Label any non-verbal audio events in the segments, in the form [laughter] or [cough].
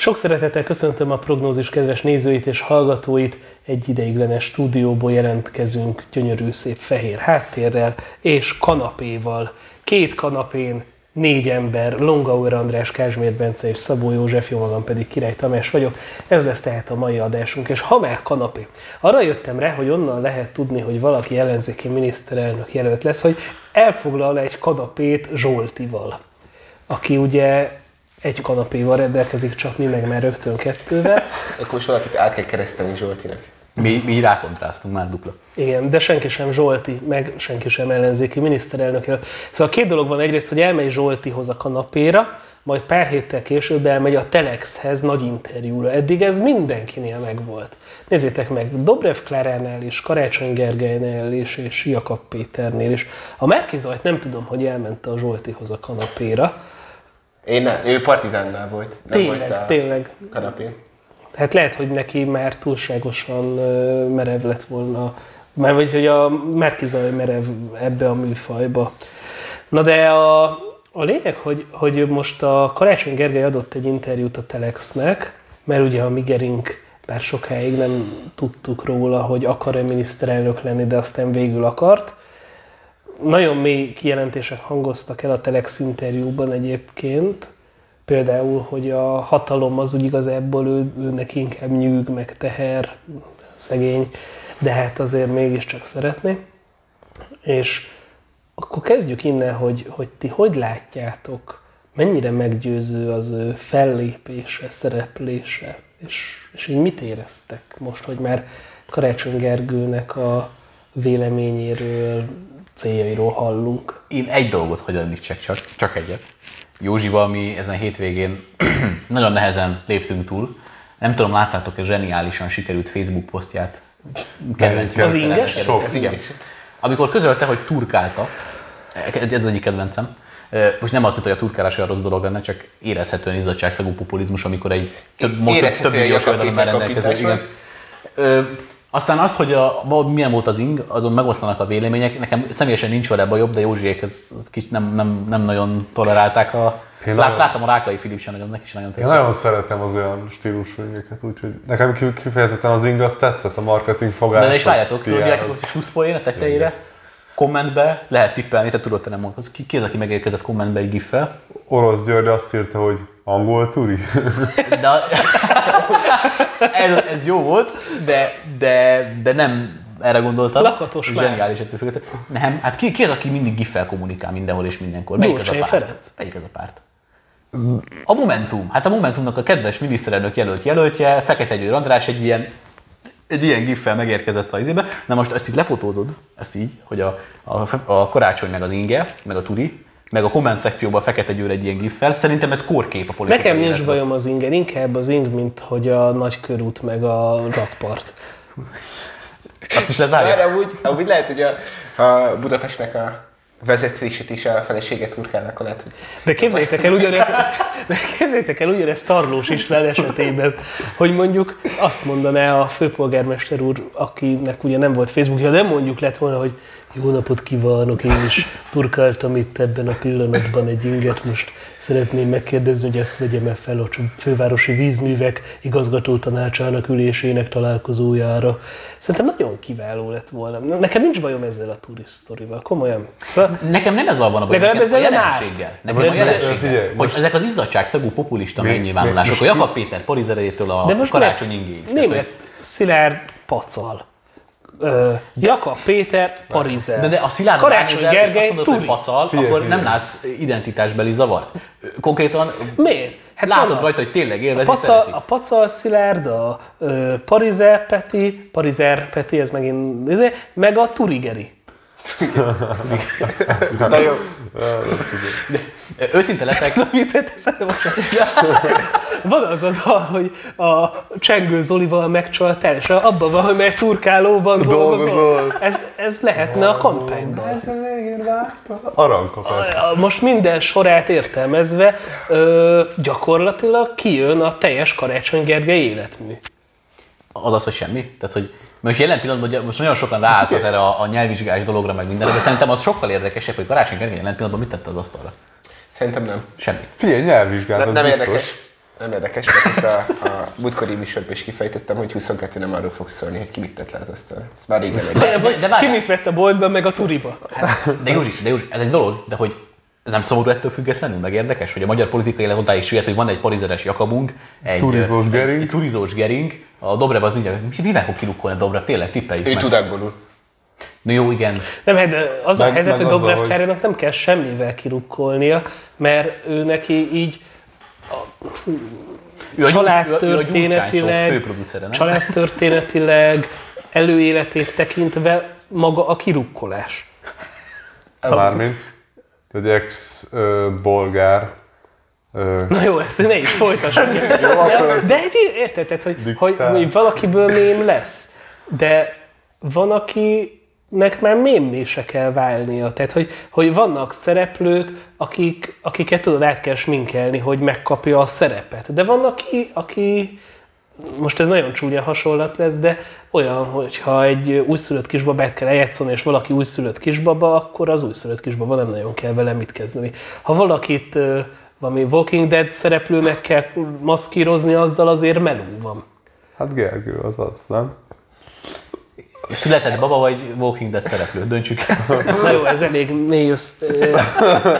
Sok szeretettel köszöntöm a prognózis kedves nézőit és hallgatóit. Egy ideiglenes stúdióból jelentkezünk gyönyörű szép fehér háttérrel és kanapéval. Két kanapén négy ember, Longauer András, Kázsmér Bence és Szabó József, jó magam pedig Király Tamás vagyok. Ez lesz tehát a mai adásunk, és ha már kanapé. Arra jöttem rá, hogy onnan lehet tudni, hogy valaki ellenzéki miniszterelnök jelölt lesz, hogy elfoglal egy kanapét Zsoltival, aki ugye egy kanapéval rendelkezik, csak mi meg már rögtön kettővel. Akkor most valakit át kell kereszteni Zsoltinak. Mi, mi rákontráztunk már dupla. Igen, de senki sem Zsolti, meg senki sem ellenzéki miniszterelnök. Szóval két dolog van egyrészt, hogy elmegy Zsoltihoz a kanapéra, majd pár héttel később elmegy a Telexhez nagy interjúra. Eddig ez mindenkinél megvolt. Nézzétek meg, Dobrev Kláránál is, Karácsony Gergelynél is, és Jakab Péternél is. A Márkizajt nem tudom, hogy elment a Zsoltihoz a kanapéra. Én nem, ő partizánnál volt. Nem Tényleg, volt a tényleg. kanapén. Hát lehet, hogy neki már túlságosan merev lett volna, mert vagy hogy a Márkizaj merev ebbe a műfajba. Na de a, a lényeg, hogy, hogy most a Karácsony Gergely adott egy interjút a Telexnek, mert ugye a Migerink bár sokáig nem tudtuk róla, hogy akar-e miniszterelnök lenni, de aztán végül akart. Nagyon mély kijelentések hangoztak el a Telex interjúban egyébként, például, hogy a hatalom az úgy igazából ő, őnek inkább nyűg, meg teher, szegény, de hát azért mégiscsak szeretné. És akkor kezdjük innen, hogy, hogy ti hogy látjátok, mennyire meggyőző az ő fellépése, szereplése, és, és így mit éreztek most, hogy már Karácsony Gergőnek a véleményéről, céljairól hallunk? Én egy dolgot hogy említsek csak, csak egyet. Józsival mi ezen a hétvégén [clears throat] nagyon nehezen léptünk túl. Nem tudom, láttátok-e zseniálisan sikerült Facebook posztját? Kedvenc Az inges? Sok. Ez igen. Amikor közölte, hogy turkálta, ez az egyik kedvencem, most nem azt mondta, hogy a turkálás olyan rossz dolog lenne, csak érezhetően izzadságszagú populizmus, amikor egy több, több milliós rendelkező. Igen. Aztán az, hogy a, milyen volt az ing, azon megoszlanak a vélemények. Nekem személyesen nincs vele bajobb, de Józsiék ez, ez kicsit nem, nem, nem nagyon tolerálták a... Én Lát, nagyon- láttam a Rákai Filip sem nagyon, neki sem nagyon Én tetszett. nagyon szeretem az olyan stílusú ingeket, úgyhogy nekem ki- kifejezetten az ing az tetszett, a marketing fogás. De is várjátok, PR a az- slusszpoén a tetejére? Kommentbe lehet tippelni, te tudod, te nem mondtad. Ki, ki az, aki megérkezett kommentbe egy giffel? Orosz György azt írta, hogy angol turi. De [laughs] ez, ez, jó volt, de, de, de nem erre gondoltam. Lakatos már. Zseniális ettől függetlenül. Nem, hát ki, ki az, aki mindig giffel kommunikál mindenhol és mindenkor? Melyik az a párt? Ferenc. Melyik az a párt? A Momentum. Hát a Momentumnak a kedves miniszterelnök jelölt jelöltje, Fekete Győr András egy ilyen egy ilyen giffel megérkezett az izébe. Na most ezt itt lefotózod, ezt így, hogy a, a, a karácsony meg az inge, meg a turi, meg a komment szekcióban a Fekete Győr egy ilyen giffel. Szerintem ez kórkép a politikai Nekem nincs életben. bajom az ingen, inkább az ing, mint hogy a nagy körút meg a rakpart. Azt is lezárja? Már amúgy, amúgy lehet, hogy a, a Budapestnek a vezetését is a felesége turkálnak, akkor lehet, hogy De képzeljétek el ugyanezt, de képzeljétek el ugyanezt Tarlós István esetében, hogy mondjuk azt mondaná a főpolgármester úr, akinek ugye nem volt Facebookja, de mondjuk lett volna, hogy jó napot kívánok, én is turkáltam itt ebben a pillanatban egy inget, most szeretném megkérdezni, hogy ezt vegyem-e fel a fővárosi vízművek igazgató tanácsának ülésének találkozójára. Szerintem nagyon kiváló lett volna. Nekem nincs bajom ezzel a turist sztorival, komolyan. Szóval Nekem nem ezzel van a bajom, nekem a nem árt. jelenséggel. Nekem Most a jelenséggel. figyelj, hogy most- ezek az izzadságszagú populista megnyilvánulások, a Jakab Péter Parizerétől a De most karácsony ingéig. Német Szilárd pacal. Ö, Jakab Péter Parizer. De, de a Szilárd Karácsony ránézel, és azt Gergely mondod, hogy pacal, Figyelj, akkor nem látsz identitásbeli zavart. Konkrétan Miért? hát látod a- rajta, hogy tényleg a élvezi, pacal, szereti. a pacal Szilárd, a ö, Parizer Peti, Parizer Peti, ez megint, izé, meg a Turigeri. Na jó. Őszinte leszek, Na, mit tett eszembe most? Van az a dal, hogy a Csengő Zolival megcsaltál, és abban van, hogy meg turkálóban dolgozol. Ez, ez lehetne a kampányban. Ez a végén. Aranka persze. Most minden sorát értelmezve ö, gyakorlatilag kijön a teljes Karácsony Gergely életmű. az az, hogy semmi. Tehát, hogy most jelen pillanatban most nagyon sokan ráálltak erre a, a nyelvvizsgás dologra, meg mindenre, de szerintem az sokkal érdekesebb, hogy Karácsony Gergely jelen pillanatban mit tette az asztalra. Szerintem nem. Semmit. Figyelj, nyelvvizsgát, Ne, nem biztos. érdekes. Nem érdekes, mert ezt a, a múltkori műsorban is kifejtettem, hogy 22 nem arról fog szólni, hogy ki mit tett le az asztal. Ez már egy. De, de de ki mit vett a boltban, meg a turiba? De Józsi, de Józsi, ez egy dolog, de hogy nem szomorú ettől függetlenül, meg érdekes, hogy a magyar politikai élet odáig süllyedt, hogy van egy parizeres jakabunk, egy Turizós egy- gering. Egy, turizós gering, a Dobrev az mindjárt, mivel fog kirukkolni a Dobrev, tényleg tippeljük Ő meg. tud angolul. No jó, igen. Nem, hát az a Meg- helyzet, meg hogy Dobrev hogy- Klárának nem kell semmivel kirukkolnia, mert ő neki így a Gyurcs- ő a- a családtörténetileg, családtörténetileg, előéletét tekintve maga a kirukkolás. Mármint egy ex-bolgár Na jó, ezt ne is folytassuk. [laughs] De, de egy, érted, tehát, hogy, hogy, Diktál. hogy valakiből mém lesz, de van, akinek már mémé se kell válnia. Tehát, hogy, hogy vannak szereplők, akik, akiket tudod, át kell sminkelni, hogy megkapja a szerepet. De van, aki, aki most ez nagyon csúnya hasonlat lesz, de olyan, hogyha egy újszülött kisbabát kell eljátszani, és valaki újszülött kisbaba, akkor az újszülött kisbaba nem nagyon kell vele mit kezdeni. Ha valakit valami Walking Dead szereplőnek kell maszkírozni, azzal azért meló van. Hát Gergő az az, nem? Született baba vagy Walking Dead szereplő, döntsük el. Na jó, ez elég mély össz, ö,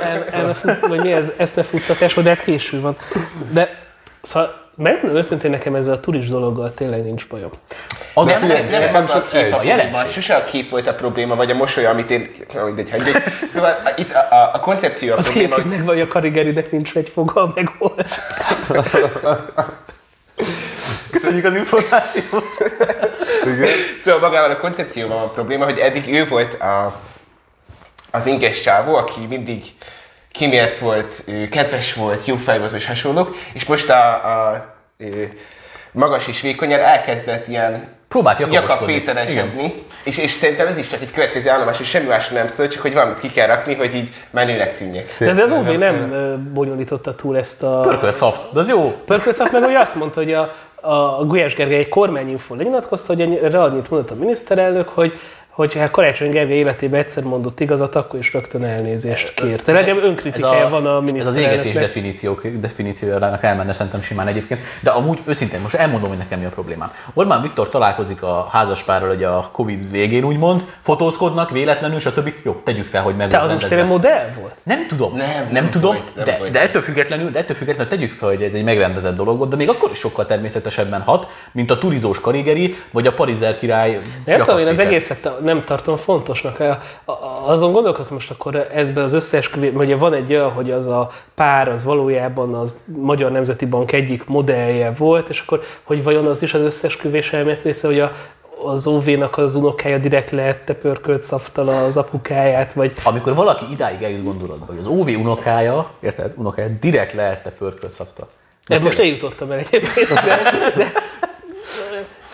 el, elmefut, vagy mi ez, eszmefuttatás, de hát késő van. De szóval megmondom őszintén, nekem ezzel a turist dologgal tényleg nincs bajom. Az Nem, nem, nem, nem, nem csak kép egy. a probléma. Sose a kép volt a probléma, vagy a mosoly, amit én... Na, mindegy, hagyjuk. Szóval a- itt a, a, a koncepció a Az probléma, egyébként hogy meg vagy a Karigerinek nincs egy fogal meg hol. Köszönjük az információt. Igen. Szóval magával a koncepcióban a probléma, hogy eddig ő volt a, az inges csávó, aki mindig kimért volt, kedves volt, jó fej volt és hasonlók, és most a, a ő, magas és vékonyan elkezdett ilyen Próbált Jakab jakaboskodni. Péteresedni, és, és szerintem ez is csak egy következő állomás, hogy semmi másról nem szól, csak hogy valamit ki kell rakni, hogy így menőnek tűnjek. De ez az OV nem bonyolította túl ezt a... Pörkölt szaft, de az jó. Pörkölcak meg, hogy azt mondta, hogy a, a Gulyás Gergely egy kormányinfo lenyilatkozta, hogy erre annyit mondott a miniszterelnök, hogy hogy ha Karácsony Gergely életében egyszer mondott igazat, akkor is rögtön elnézést kér. Tehát legalább önkritikája van a Ez az miniszterelnöknek. égetés definíciók, definíciójának elmenne szerintem simán egyébként. De amúgy őszintén, most elmondom, hogy nekem mi a problémám. Orbán Viktor találkozik a házaspárral, hogy a Covid végén úgymond, fotózkodnak véletlenül, stb. Jó, tegyük fel, hogy meg Te az most tényleg modell volt? Nem tudom, Nem, nem, nem tudom, nem de, volt. de, ettől függetlenül, de ettől függetlenül tegyük fel, hogy ez egy megrendezett dolog volt, de még akkor is sokkal természetesebben hat, mint a turizós karigeri, vagy a parizer király. Nem tudom, én az egészet nem tartom fontosnak. Azon gondolkodok most akkor ebben az összeesküvés, ugye van egy olyan, hogy az a pár, az valójában az Magyar Nemzeti Bank egyik modellje volt, és akkor, hogy vajon az is az összeesküvés elmélet része, hogy a, az OV-nak az unokája direkt lehette pörkölt szaftal az apukáját, vagy Amikor valaki idáig eljut gondolatba, hogy az OV unokája, érted, unokája direkt lehette pörkölt szafta. Ez most eljutottam el egyébként. De, de,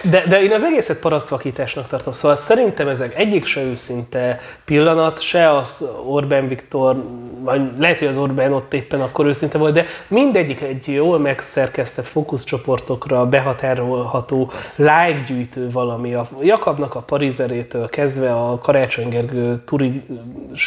de, de én az egészet parasztvakításnak tartom. Szóval szerintem ezek egyik se őszinte pillanat, se az Orbán Viktor, vagy lehet, hogy az Orbán ott éppen akkor őszinte volt, de mindegyik egy jól megszerkesztett fókuszcsoportokra behatárolható like gyűjtő valami. A Jakabnak a parizerétől kezdve a Karácsony Gergő turi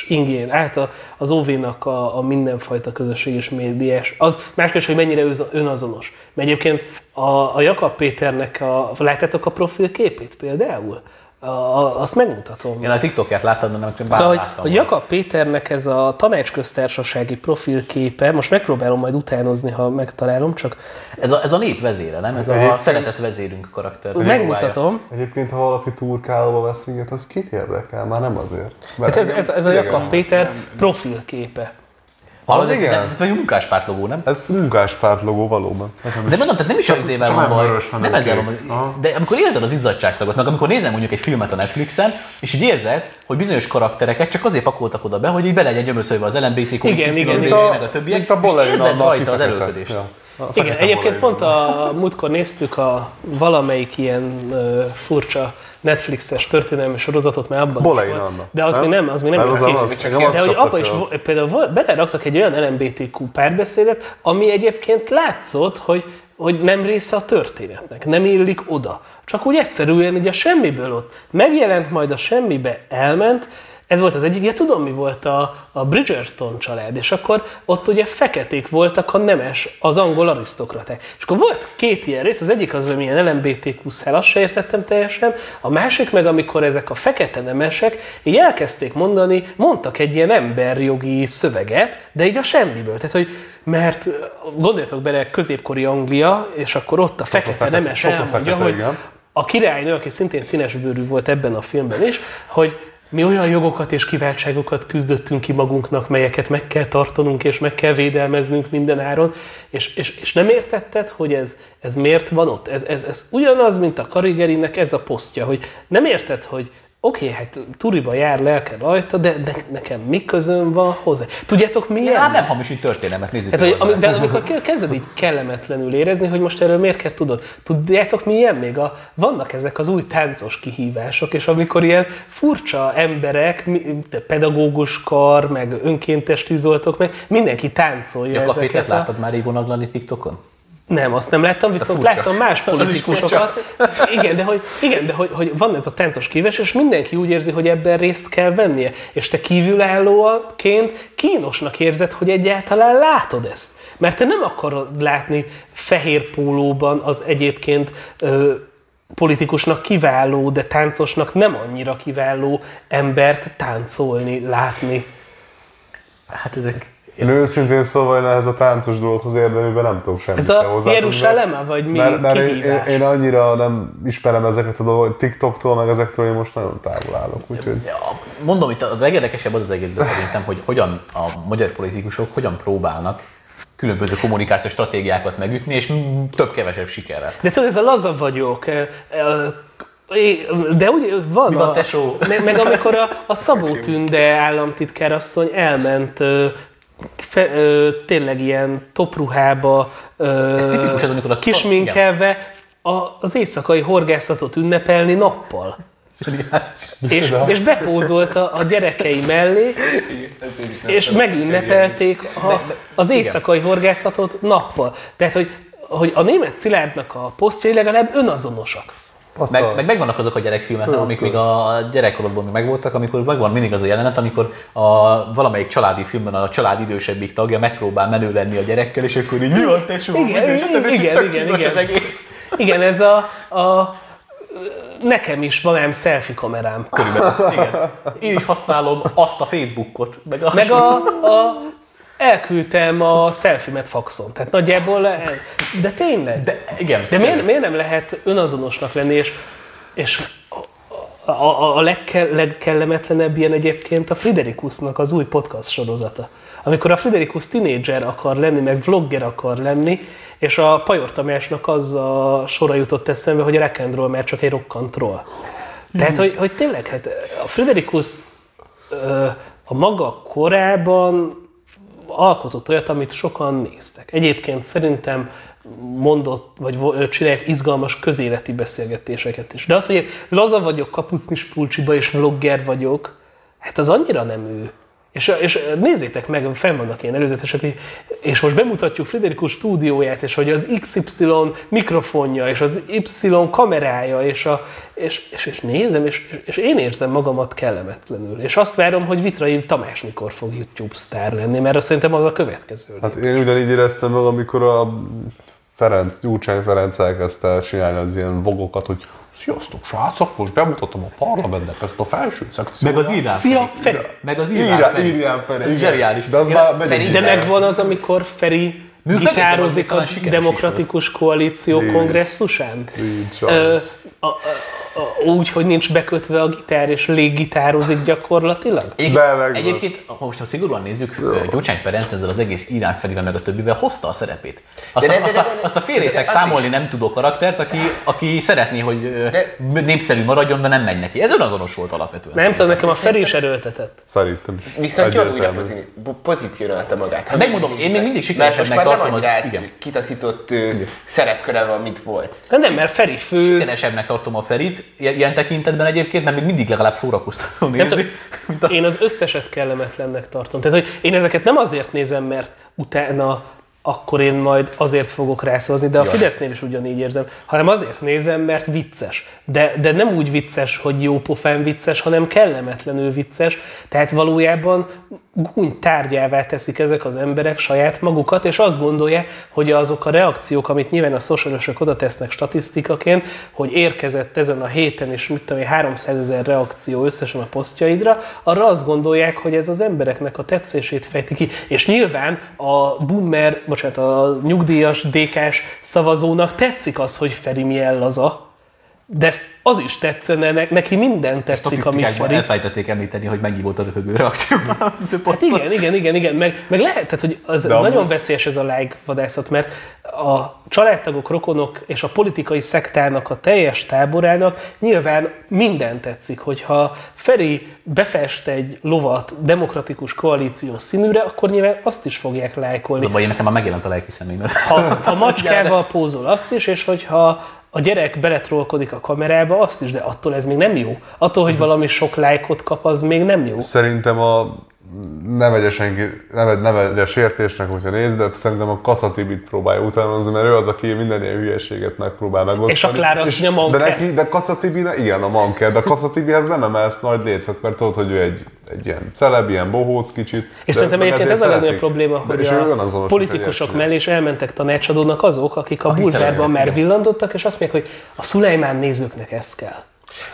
ingén át az OV-nak a, a mindenfajta közösség és médiás. Az más kérdés, hogy mennyire önazonos. Mert egyébként a, a Jakab Péternek a, láttátok a profilképét például? A, a, azt megmutatom. Én a TikTokját láttam, de nem csak Szóval, hogy, láttam. hogy Jakab Péternek ez a tanácsköztársasági profilképe, most megpróbálom majd utánozni, ha megtalálom, csak Ez a, ez a nép vezére, nem? Ez a Egyébként- szeretett vezérünk karakter. megmutatom. Egyébként, ha valaki turkálóba vesz inget, az kit érdekel? Már nem azért. Hát ez, ez, ez a. Jakab Péter profilképe. Hallod, Az ez, igen. ez, vagy a munkáspárt logó, nem? Ez munkáspárt logó valóban. De mondom, tehát nem is az csak van baj, nem ezzel van. De amikor érzed az izzadságszagot, meg amikor nézem mondjuk egy filmet a Netflixen, és így érzed, hogy bizonyos karaktereket csak azért pakoltak oda be, hogy így be legyen gyömöszölve az LMBTQ, Igen, igen, igen. meg a többiek, Mint a és érzed rajta az erőlködést. Ja. A Igen, egyébként pont a múltkor néztük a valamelyik ilyen furcsa Netflixes történelmi sorozatot, mert abban is Bolein volt. Anna. De az még nem, az még nem Nem, az az, az De hogy abban is például beleraktak egy olyan LMBTQ párbeszédet, ami egyébként látszott, hogy hogy nem része a történetnek, nem illik oda. Csak úgy egyszerűen így a semmiből ott megjelent, majd a semmibe elment, Ez volt az egyik. Ja, tudom, mi volt a, a Bridgerton család, és akkor ott ugye feketék voltak a nemes, az angol arisztokraták. És akkor volt két ilyen rész, az egyik az, hogy milyen LMBTQ szel, azt se értettem teljesen, a másik meg, amikor ezek a fekete nemesek így elkezdték mondani, mondtak egy ilyen emberjogi szöveget, de így a semmiből. Tehát, hogy mert gondoljatok bele, középkori Anglia, és akkor ott a fekete, fekete- nemes elmondja, fekete, hogy igen. a királynő, aki szintén színesbőrű volt ebben a filmben is, hogy mi olyan jogokat és kiváltságokat küzdöttünk ki magunknak, melyeket meg kell tartanunk és meg kell védelmeznünk minden áron, és, és, és nem értetted, hogy ez, ez miért van ott? Ez, ez, ez ugyanaz, mint a Karigerinek ez a posztja, hogy nem érted, hogy oké, okay, hát turiba jár lelke rajta, de, de nekem mi közön van hozzá? Tudjátok milyen? Legalább nem hamisít történelmet, nézzük Hát, hogy, de amikor ke- kezded így kellemetlenül érezni, hogy most erről miért kell tudod. Tudjátok milyen még? A, vannak ezek az új táncos kihívások, és amikor ilyen furcsa emberek, pedagógus kar, meg önkéntes tűzoltók, meg mindenki táncolja Pétert ezeket. A... láttad már Ivo Naglani TikTokon? Nem, azt nem láttam, viszont láttam más politikusokat. Igen, de, hogy, igen, de hogy, hogy van ez a táncos kívás, és mindenki úgy érzi, hogy ebben részt kell vennie. És te kívülállóként kínosnak érzed, hogy egyáltalán látod ezt. Mert te nem akarod látni fehér pólóban az egyébként ö, politikusnak kiváló, de táncosnak nem annyira kiváló embert táncolni, látni. Hát ezek... Én őszintén szóval én ehhez a táncos dologhoz érdemében nem tudok semmit Ez a se hozzátenni, Jeruzsálem, vagy mi Mert, mert én, én, annyira nem ismerem ezeket a dolgokat, TikToktól, meg ezektől én most nagyon távol állok, úgyhogy... Mondom, itt a legérdekesebb az az egészben szerintem, hogy hogyan a magyar politikusok hogyan próbálnak különböző kommunikációs stratégiákat megütni, és több-kevesebb sikerrel. De tudod, ez a laza vagyok. De úgy van, Mi van, a, tesó? meg, meg amikor a, a Szabó Tünde államtitkárasszony elment fe, ö, tényleg ilyen topruhába, ö, Ez tipikus az, amikor a- kisminkelve a, az éjszakai horgászatot ünnepelni nappal. És, és bepózolta a gyerekei mellé, és megünnepelték a, az éjszakai horgászatot nappal. Tehát, hogy, hogy a német Szilárdnak a posztjai legalább önazonosak. Meg, meg megvannak azok a gyerekfilmek, nem, amik még a gyerekkorodban még megvoltak, amikor megvan mindig az a jelenet, amikor a valamelyik családi filmben a család idősebbik tagja megpróbál menő lenni a gyerekkel, és akkor így mi van tesó? Igen, És igen, igen, kínos igen. az egész. Igen, ez a, a nekem is van ám selfie kamerám. Körülbelül. Igen. Én is használom azt a Facebookot, meg a, Meg a, a elküldtem a selfie-met faxon. Tehát nagyjából, el, de tényleg. De, igen. De miért, miért nem lehet önazonosnak lenni, és, és a, a, a legke, legkellemetlenebb ilyen egyébként a Friderikusnak az új podcast sorozata. Amikor a Friderikus tinédzser akar lenni, meg vlogger akar lenni, és a Pajor Tamásnak az a sora jutott eszembe, hogy a rock and roll már csak egy rock and roll. Tehát, hogy, hogy tényleg, hát a Friderikus a maga korában alkotott olyat, amit sokan néztek. Egyébként szerintem mondott, vagy csinált izgalmas közéleti beszélgetéseket is. De az, hogy én laza vagyok kapucnis pulcsiba, és vlogger vagyok, hát az annyira nem ő. És, és nézzétek meg, fenn vannak ilyen előzetesek, és most bemutatjuk Friderikus stúdióját, és hogy az XY mikrofonja, és az Y kamerája, és, a, és, és, és nézem, és, és én érzem magamat kellemetlenül. És azt várom, hogy Vitrai Tamás mikor fog YouTube sztár lenni, mert azt szerintem az a következő. Hát én ugyanígy éreztem meg, amikor a Ferenc, Gyurcsány Ferenc elkezdte csinálni az ilyen vogokat, hogy Sziasztok, srácok, most bemutatom a parlamentnek ezt a felső szekciót. Meg az írás. Szia, Feri! Meg az írás. Írján, írján Feri. Ez zseniális. De az Én- már Feri, De megvan az, amikor Feri gitározik a Demokratikus Koalíció kongresszusán? A, a, úgy, hogy nincs bekötve a gitár, és léggitározik gyakorlatilag? Egyébként, De megvan. egyébként, ha most ha szigorúan nézzük, Gyurcsány Ferenc ezzel az egész Irán Ferivel meg a többivel hozta a szerepét. Azt, De a, de azt, a, nem, nem. azt a félrészek De az számolni is. nem tudó karaktert, aki, aki szeretné, hogy De- népszerű maradjon, de nem megy neki. Ez önazonos volt alapvetően. Nem tudom, nekem a Feri is erőltetett. Szerintem is. Viszont jól újra pozícionálta magát. Ha Megmondom, én még mindig sikeresebbnek már nem tartom az- igen. kitaszított szerepköre van, mint volt. De nem, mert Feri főz, Sikeresebbnek tartom a Ferit, ilyen ilyen tekintetben egyébként, mert még mindig legalább szórakoztató nézni. tudom, mint a... én az összeset kellemetlennek tartom. Tehát, hogy én ezeket nem azért nézem, mert utána akkor én majd azért fogok rászavazni, de a Fidesznél is ugyanígy érzem, hanem azért nézem, mert vicces. De, de nem úgy vicces, hogy jó pofán vicces, hanem kellemetlenül vicces. Tehát valójában gúny tárgyává teszik ezek az emberek saját magukat, és azt gondolják, hogy azok a reakciók, amit nyilván a szocialisok oda tesznek statisztikaként, hogy érkezett ezen a héten, és mit tudom én, 300 ezer reakció összesen a posztjaidra, arra azt gondolják, hogy ez az embereknek a tetszését fejti ki. És nyilván a boomer, bocsánat, a nyugdíjas, DK-s szavazónak tetszik az, hogy Feri milyen laza, de az is tetszene, ne- neki minden tetszik, ami Feri. elfelejtették említeni, hogy mennyi volt a röhögő reakció. Hát igen, igen, igen, igen, meg, meg lehet, tehát, hogy az De nagyon amúgy- veszélyes ez a like vadászat, mert a családtagok, rokonok és a politikai szektának a teljes táborának nyilván minden tetszik, hogyha Feri befest egy lovat demokratikus koalíció színűre, akkor nyilván azt is fogják Az lájkolni. a baj, én nekem már megjelent a lelki személyben. Ha, ha [laughs] macskával pózol, azt is, és hogyha a gyerek beletrolkodik a kamerába, azt is, de attól ez még nem jó. Attól, hogy valami sok lájkot kap, az még nem jó. Szerintem a ne vegye senki, ne vegye, ne vegye sértésnek, hogyha néz, de szerintem a Kasszatibit próbálja utánozni, mert ő az, aki minden ilyen hülyeséget megpróbál megosztani. És a Klára És- De Manker. neki, de Kasszatibi, igen, a Manker, de Kasszatibihez nem emelsz nagy lécet, mert tudod, hogy ő egy, egy ilyen celeb, ilyen bohóc kicsit. És de- szerintem de egyébként ez a legnagyobb probléma, De hogy a politikusok mellé is elmentek tanácsadónak azok, akik a Akik bulvárban már villandottak, és azt mondják, hogy a Szulajmán nézőknek ez kell.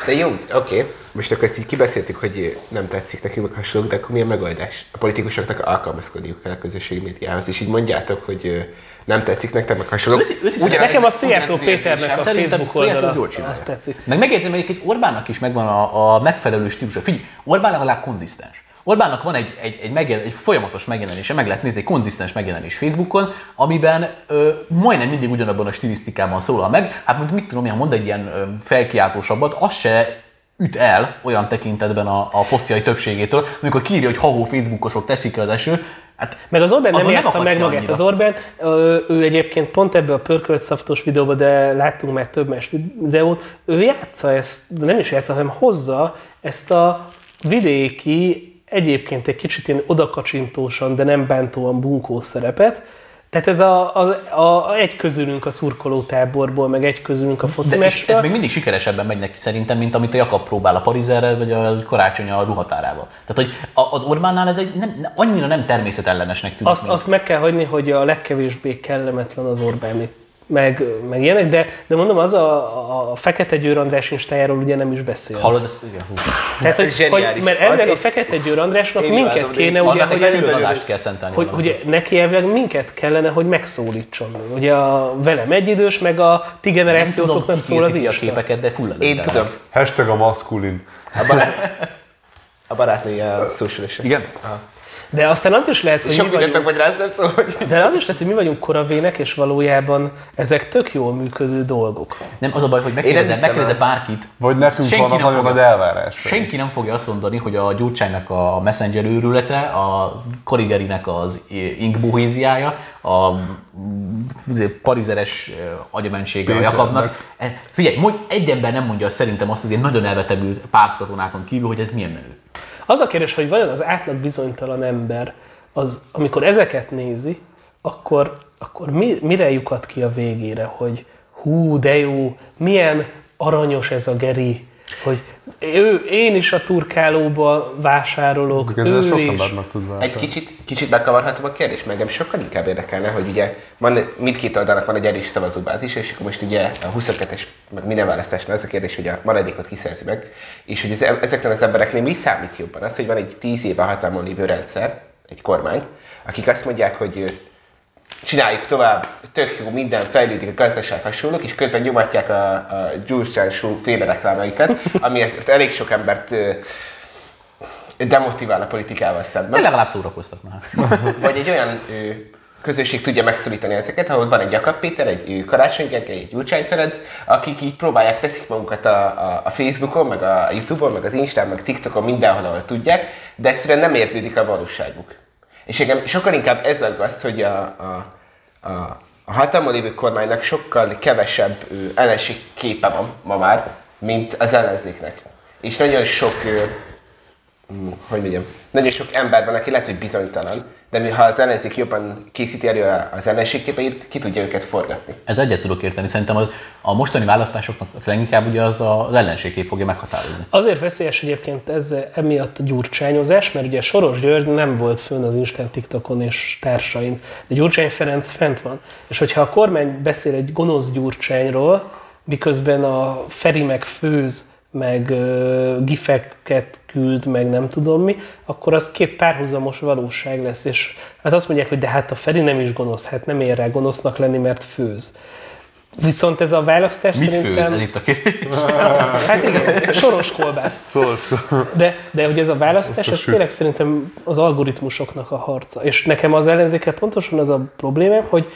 De jó, oké. Most akkor ezt így kibeszéltük, hogy nem tetszik nekünk, meg hasonlók, de akkor mi a megoldás? A politikusoknak alkalmazkodniuk kell a közösségi médiához, és így mondjátok, hogy nem tetszik nektek, meg hasonlók. Ugyanez- Nekem a Szijjártó Péternek a Facebook oldala, az jól csinálja. azt tetszik. Meg megjegyzem egyébként Orbánnak is megvan a, a megfelelő stílusa. Figyelj, Orbán legalább konzisztens. Orbánnak van egy, egy, egy, megjel, egy folyamatos megjelenése, meg lehet nézni, egy konzisztens megjelenés Facebookon, amiben ö, majdnem mindig ugyanabban a stilisztikában szólal meg. Hát mondjuk mit tudom én, mond egy ilyen ö, felkiáltósabbat, az se üt el olyan tekintetben a, a posztjai többségétől, amikor kírja, hogy ha Facebookosok teszik az eső, hát Meg az Orbán nem játsza meg magát. annyira. Az Orbán, ő egyébként pont ebbe a pörkölt szaftos videóba, de láttunk már több más videót, ő játsza ezt, de nem is játsza, hanem hozza ezt a vidéki, egyébként egy kicsit ilyen odakacsintósan, de nem bántóan bunkó szerepet. Tehát ez a, a, a, egy közülünk a szurkoló táborból, meg egy közülünk a foci De ez még mindig sikeresebben megy neki szerintem, mint amit a Jakab próbál a Parizerrel, vagy a Karácsony a ruhatárával. Tehát, hogy a- az Orbánnál ez egy nem, ne- annyira nem természetellenesnek tűnik. Azt, azt meg kell hagyni, hogy a legkevésbé kellemetlen az Orbáni. Meg, meg ilyenek, de, de mondom, az a, a Fekete Győr András instájáról ugye nem is beszél. Hallod, ezt igen, hú. Tehát, hogy, hogy, mert elvileg a Fekete Győr Andrásnak Én minket imádom, kéne, én- ugye, egy hogy, hogy, adást kell szentelni. hogy ugye neki elvileg minket kellene, hogy megszólítson. Ugye a velem egyidős, meg a ti nem generációtok tudom, nem ki szól az készíti a képeket, de full Én tudom. Hashtag a maszkulin. A, barát, a barátnője a socialist. Igen? De aztán az is lehet, hogy mi Sok mindent vagyunk, megmagyaráztam, szóval, hogy... de az is lehet, hogy mi vagyunk koravének, és valójában ezek tök jól működő dolgok. Nem, az a baj, hogy Én nem megkérdezed el. bárkit, Vagy nekünk Senki vannak nem nagyon fogja. nagy elvárás. senki nem fogja azt mondani, hogy a Gyurcsánynak a Messenger őrülete, a Korigerinek az inkbohéziája, a mm, parizeres agyamentsége a. Jakabnak. Eh, Figyelj, mondj, egy ember nem mondja azt szerintem azt az ilyen nagyon elvetemült pártkatonákon kívül, hogy ez milyen menő. Az a kérdés, hogy vajon az átlag bizonytalan ember, az, amikor ezeket nézi, akkor, akkor mi, mire lyukat ki a végére, hogy hú, de jó, milyen aranyos ez a Geri, hogy ő, én is a turkálóba vásárolok, Ezzel ő sok is. Egy kicsit, kicsit megkavarhatom a kérdést, meg sokkal inkább érdekelne, hogy ugye van, mindkét oldalnak van egy erős szavazóbázis, és akkor most ugye a 22-es, meg minden választásnál az a kérdés, hogy a maradékot kiszerzi meg, és hogy ez, ezeknél az embereknél mi számít jobban? Az, hogy van egy 10 éve hatalmon lévő rendszer, egy kormány, akik azt mondják, hogy csináljuk tovább, tök jó, minden fejlődik, a gazdaság hasonlók, és közben nyomatják a, a Gyurcsány Show féle reklámaikat, ami ezt elég sok embert demotivál a politikával szemben. De legalább szórakoztak már. [laughs] Vagy egy olyan ö, közösség tudja megszólítani ezeket, ahol van egy Jakab Péter, egy Karácsony Gergely, egy Gyurcsány Ferenc, akik így próbálják, teszik magukat a, a, a Facebookon, meg a Youtube-on, meg az Instán, meg TikTokon, mindenhol, ahol tudják, de egyszerűen nem érződik a valóságuk. És engem sokkal inkább ez aggaszt, hogy a, a, a, a hatalmon lévő kormánynak sokkal kevesebb ö, ellenségképe van ma már, mint az ellenzéknek. És nagyon sok hogy mondjam, nagyon sok ember van, aki lehet, hogy bizonytalan, de mi, ha az ellenzék jobban készíti elő az ellenségképeit, ki tudja őket forgatni. Ez egyet tudok érteni. Szerintem az, a mostani választásoknak leginkább ugye az az ellenségkép fogja meghatározni. Azért veszélyes egyébként ez emiatt a gyurcsányozás, mert ugye Soros György nem volt fönn az Instant TikTokon és társain, de Gyurcsány Ferenc fent van. És hogyha a kormány beszél egy gonosz Gyurcsányról, miközben a Feri meg főz, meg uh, gifeket küld, meg nem tudom mi, akkor az két párhuzamos valóság lesz. És hát azt mondják, hogy de hát a Feri nem is gonosz, hát nem ér rá gonosznak lenni, mert főz. Viszont ez a választás Mit szerintem... főz? Itt a kérdés. [laughs] Hát igen, soros kolbászt. Szóval, De, de hogy ez a választás, ez tényleg szerintem az algoritmusoknak a harca. És nekem az ellenzékkel pontosan az a problémám, hogy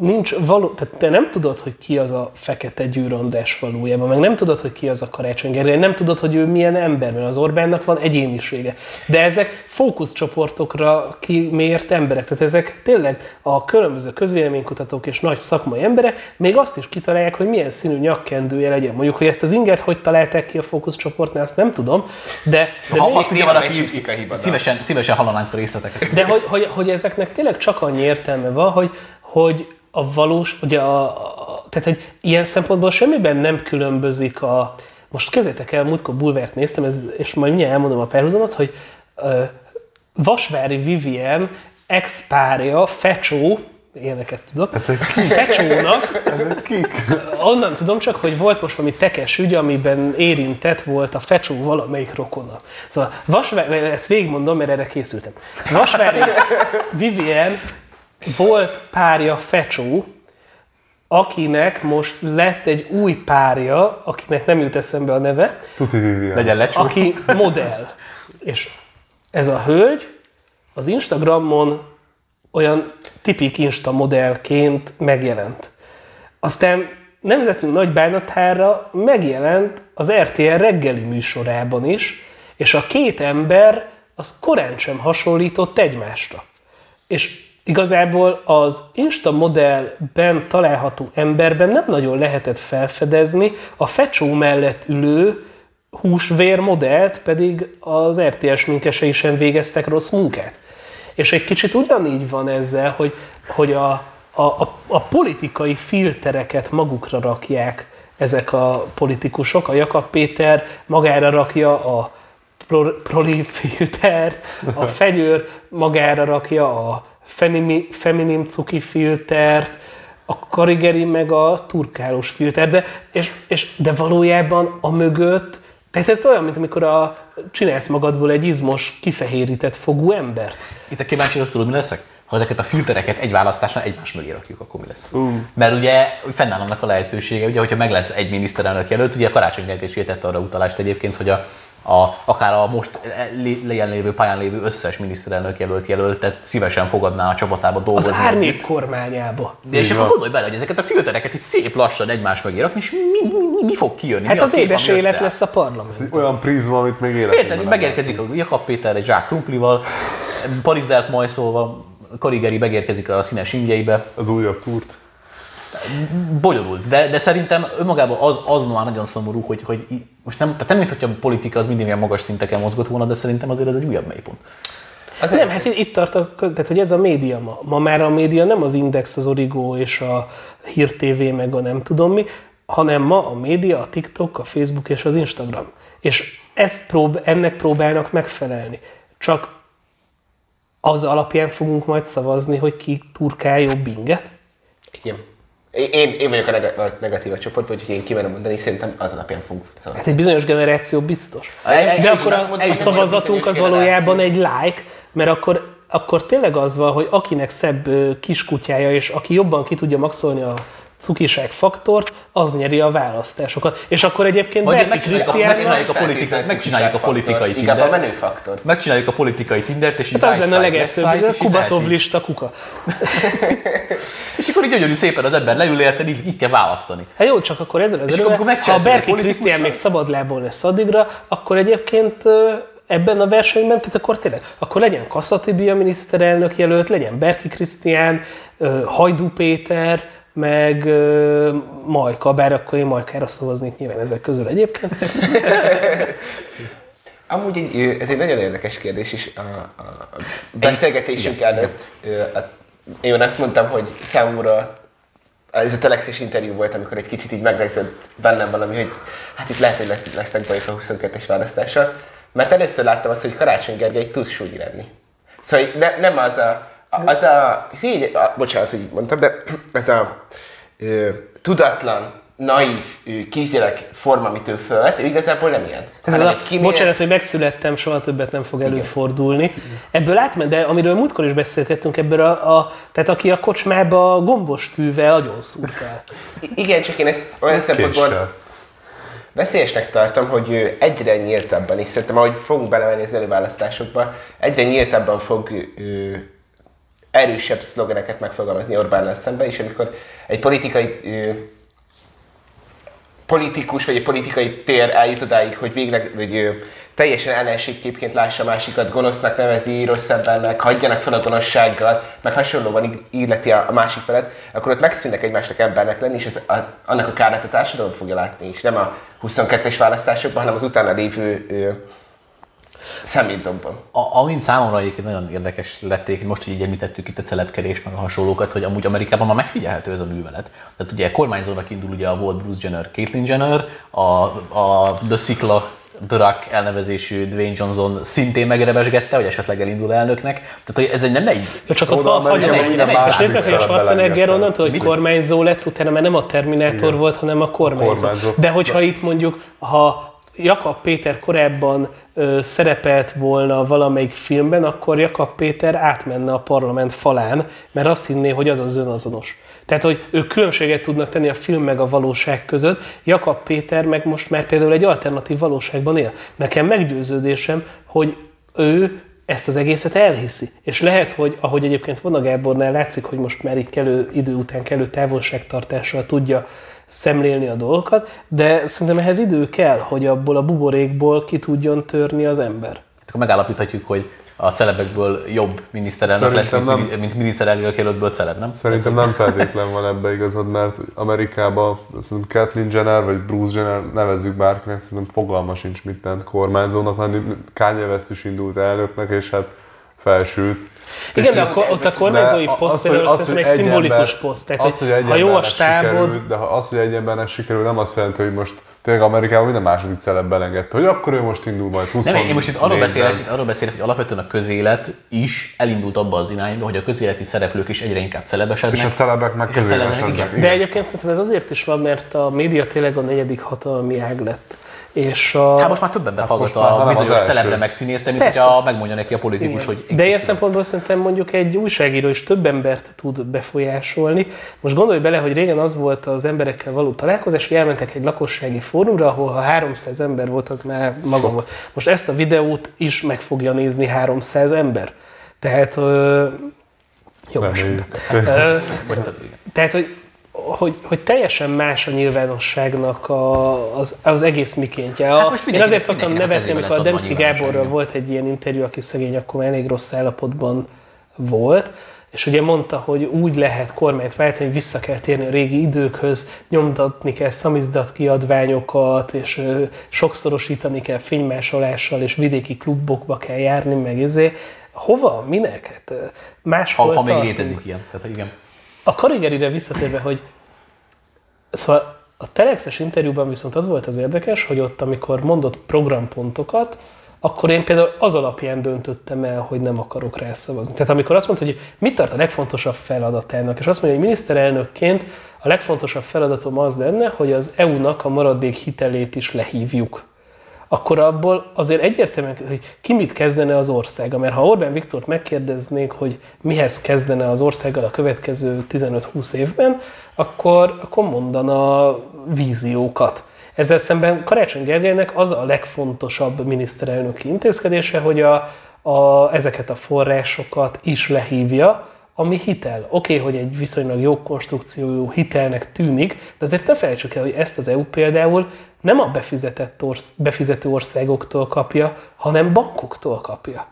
nincs való, tehát te nem tudod, hogy ki az a fekete Győr András valójában, meg nem tudod, hogy ki az a Karácsony Gergely, nem tudod, hogy ő milyen ember, mert az Orbánnak van egyénisége. De ezek fókuszcsoportokra kimért emberek, tehát ezek tényleg a különböző közvéleménykutatók és nagy szakmai emberek még azt is kitalálják, hogy milyen színű nyakkendője legyen. Mondjuk, hogy ezt az inget hogy találták ki a fókuszcsoportnál, azt nem tudom, de, de Ha ott ugye valaki a hiba, szívesen, szívesen hallanánk a részleteket. de hogy, hogy, hogy ezeknek tényleg csak annyi értelme van, hogy, hogy a valós, ugye a, a, tehát hogy ilyen szempontból semmiben nem különbözik a, most képzeljétek el, múltkor Bulvert néztem, ez, és majd mindjárt elmondom a párhuzamot, hogy ö, Vasvári Vivien ex-párja, Fecsó, ilyeneket tudok, Ezek Fecsónak, ezek kik? onnan tudom csak, hogy volt most valami tekes ügy, amiben érintett volt a Fecsó valamelyik rokona. Szóval Vasvári, ezt végigmondom, mert erre készültem. Vasvári Vivien volt párja Fecsó, akinek most lett egy új párja, akinek nem jut eszembe a neve. [laughs] Legyen lecsó. aki modell. És ez a hölgy az Instagramon olyan tipik Insta modellként megjelent. Aztán nemzetünk nagy bánatára megjelent az RTL reggeli műsorában is, és a két ember az korán sem hasonlított egymásra. És igazából az Insta modellben található emberben nem nagyon lehetett felfedezni a fecsó mellett ülő húsvér modellt, pedig az RTS minkesei sem végeztek rossz munkát. És egy kicsit ugyanígy van ezzel, hogy, hogy a, a, a, a politikai filtereket magukra rakják ezek a politikusok. A Jakab Péter magára rakja a pro- proli filtert, a [laughs] Fegyőr magára rakja a fenimi, feminim cuki filtert, a karigeri meg a turkálós filter, de, és, és, de valójában a mögött, tehát ez olyan, mint amikor a, csinálsz magadból egy izmos, kifehérített fogú embert. Itt a kíváncsi, tudod, mi leszek? Ha ezeket a filtereket egy választásnál egymás mögé rakjuk, akkor mi lesz? Uh. Mert ugye fennáll annak a lehetősége, ugye, hogyha meg lesz egy miniszterelnök jelölt, ugye a Karácsony Gergely is tette arra utalást egyébként, hogy a, a, akár a most lé- lévő pályán lévő összes miniszterelnök jelölt jelöltet szívesen fogadná a csapatába Az dolgozni. árnyék kormányába. De és akkor gondolj bele, hogy ezeket a filtereket itt szép lassan egymás mögé rakni, és mi, mi, mi, mi fog kijönni? Hát mi az kép, édes élet összeáll? lesz a parlament. Olyan prizma, amit még életemben Érted, megérkezik a Jakab Péter egy zsák krumplival, Parizelt majszolva, Karigeri megérkezik a színes ingjeibe. Az újabb túrt. Bonyolult, de, de szerintem önmagában az, az már nagyon szomorú, hogy, hogy most nem, tehát nem mint, hogy a politika az mindig ilyen magas szinteken mozgott volna, de szerintem azért ez egy újabb mélypont. Az nem, hát itt tart a, tehát hogy ez a média ma. Ma már a média nem az Index, az Origo és a Hír TV, meg a nem tudom mi, hanem ma a média, a TikTok, a Facebook és az Instagram. És ezt prób- ennek próbálnak megfelelni. Csak az alapján fogunk majd szavazni, hogy ki turkál jobb inget. Igen. Én, én vagyok a, neg- a negatív a csoportban, úgyhogy én kimerem mondani, szerintem az alapján fogunk szavazni. Hát egy bizonyos generáció biztos. Egy- egy- De akkor a, mondtam, a szavazatunk az valójában egy like, mert akkor, akkor tényleg az van, hogy akinek szebb kiskutyája, és aki jobban ki tudja maxolni a cukiság faktort, az nyeri a választásokat. És akkor egyébként Vagy a- Krisztián megcsináljuk a politika- megcsináljuk a politikai Inkább a Tindert. menő faktor. Megcsináljuk a politikai Tindert, és így Hát az lenne a legegyszerűbb, a Kubatov lista kuka. [laughs] És akkor így gyönyörű szépen az ember leül érted, így, így kell választani. Hát jó, csak akkor ezzel az akkor ha a Berki? Krisztián még szabadlából lesz addigra, akkor egyébként ebben a versenyben, tehát akkor tényleg, akkor legyen Kasszati a miniszterelnök jelölt, legyen Berki Krisztián, Hajdú Péter, meg ö, Majka, bár akkor én Majkára szavaznék nyilván ezek közül egyébként. [laughs] Amúgy egy, ez egy nagyon érdekes kérdés is a, a beszélgetésünk előtt. ö, a- Én azt mondtam, hogy számomra ez a telexes interjú volt, amikor egy kicsit így megrezett bennem valami, hogy hát itt lehet, hogy lesz- lesznek bajok a 22-es választással. Mert először láttam azt, hogy Karácsony Gergely tud súly lenni. Szóval ne, nem az a- az a, hülye, a, bocsánat, hogy mondtam, de ez a ö, tudatlan, naív ö, kisgyerek forma, amit ő fölt, ő igazából nem ilyen. Hanem a, kimélt- bocsánat, hogy megszülettem, soha többet nem fog előfordulni. Ebből átment, de amiről múltkor is beszélgettünk, ebből a, a tehát aki a kocsmába gombos tűvel agyon szurkál. [laughs] Igen, csak én ezt olyan szempontból veszélyesnek tartom, hogy ő egyre nyíltabban is, szerintem ahogy fogunk belemenni az előválasztásokba, egyre nyíltabban fog ő, erősebb szlogeneket megfogalmazni Orbánnal szemben, és amikor egy politikai ő, politikus vagy egy politikai tér eljut odáig, hogy végleg hogy ő, teljesen ellenségképként lássa másikat, gonosznak nevezi, rossz embernek, hagyjanak fel a gonoszsággal, meg hasonlóan illeti a, a másik felet, akkor ott megszűnnek egymásnak embernek lenni, és az, az, annak a kárát a társadalom fogja látni is. Nem a 22-es választásokban, hanem az utána lévő ő, szemétdobban. A, amint számomra egyébként nagyon érdekes lették, most, hogy így említettük itt a celebkedés, meg a hasonlókat, hogy amúgy Amerikában már megfigyelhető ez a művelet. Tehát ugye kormányzónak indul ugye a volt Bruce Jenner, Caitlyn Jenner, a, a The Cicla Rock elnevezésű Dwayne Johnson szintén megrevesgette, hogy esetleg elindul elnöknek. Tehát, hogy ez egy nem egy... Ja, csak ott van Amerikában hagyomány. minden És második nézzük, hogy a Schwarzenegger onnantól, hogy kormányzó lett, utána már nem a Terminátor volt, hanem a kormányzó. Kormányzó. De hogyha itt mondjuk, ha Jakab Péter korábban ö, szerepelt volna valamelyik filmben, akkor Jakab Péter átmenne a parlament falán, mert azt hinné, hogy az az önazonos. Tehát, hogy ők különbséget tudnak tenni a film meg a valóság között. Jakab Péter meg most már például egy alternatív valóságban él. Nekem meggyőződésem, hogy ő ezt az egészet elhiszi. És lehet, hogy ahogy egyébként Vona Gábornál látszik, hogy most már így kellő idő után kellő távolságtartással tudja szemlélni a dolgokat, de szerintem ehhez idő kell, hogy abból a buborékból ki tudjon törni az ember. Akkor megállapíthatjuk, hogy a celebekből jobb miniszterelnök lesz, mint, nem. mint miniszterelnök jelöltből celeb, nem? Szerintem nem feltétlen van ebbe igazad, mert Amerikában szerintem Kathleen Jenner vagy Bruce Jenner, nevezzük bárkinek, szerintem fogalma sincs mit tent kormányzónak lenni. Kanye West is indult elnöknek, és hát felsült. Igen, de akkor ott a kormányzói poszt az, hogy- például az, szerintem hogy egy szimbolikus ember- poszt. Tehát, az, hogy egy ha jó a stábod, sikerült, de ha az, hogy egy embernek sikerül, nem azt jelenti, hogy most tényleg Amerikában minden második celeb belengedte, hogy akkor ő most indul majd 20 Nem, én most itt arról beszélek, itt arról beszélek, hogy alapvetően a közélet is elindult abba az irányba, hogy a közéleti szereplők is egyre inkább celebesednek. És a celebek meg közélesednek. igen. De egyébként szerintem ez azért is van, mert a média tényleg a negyedik hatalmi ág lett. És a... Hát most már több ember hallgat most már, a bizonyos celebre meg színészre, mint Persze. hogyha megmondja neki a politikus, hogy De ilyen szempontból szerintem mondjuk egy újságíró is több embert tud befolyásolni. Most gondolj bele, hogy régen az volt az emberekkel való találkozás, hogy elmentek egy lakossági fórumra, ahol ha 300 ember volt, az már maga volt. Most ezt a videót is meg fogja nézni 300 ember. Tehát ö, jó esetben. Igen. Tehát, hogy, hogy, hogy teljesen más a nyilvánosságnak a, az, az egész mikéntje. A, Hát most én azért szoktam nevetni, amikor a Demszki Gáborral volt egy ilyen interjú, aki szegény akkor elég rossz állapotban volt, és ugye mondta, hogy úgy lehet kormányt váltani, hogy vissza kell térni a régi időkhöz, nyomtatni kell szamizdat kiadványokat, és sokszorosítani kell fénymásolással, és vidéki klubokba kell járni, meg ezért. Hova? Minek? Hát, máshol Ha, ha még létezik ilyen. Tehát, igen. A Karigerire visszatérve, hogy szóval a Telexes interjúban viszont az volt az érdekes, hogy ott, amikor mondott programpontokat, akkor én például az alapján döntöttem el, hogy nem akarok rá szavazni. Tehát amikor azt mondta, hogy mit tart a legfontosabb feladatának, és azt mondja, hogy miniszterelnökként a legfontosabb feladatom az lenne, hogy az EU-nak a maradék hitelét is lehívjuk akkor abból azért egyértelműen, hogy ki mit kezdene az országa. Mert ha Orbán Viktort megkérdeznék, hogy mihez kezdene az országgal a következő 15-20 évben, akkor, akkor mondana víziókat. Ezzel szemben Karácsony Gergelynek az a legfontosabb miniszterelnöki intézkedése, hogy a, a, ezeket a forrásokat is lehívja, ami hitel. Oké, okay, hogy egy viszonylag jó konstrukciójú hitelnek tűnik, de azért ne felejtsük el, hogy ezt az EU például nem a befizetett orsz, befizető országoktól kapja, hanem bankoktól kapja.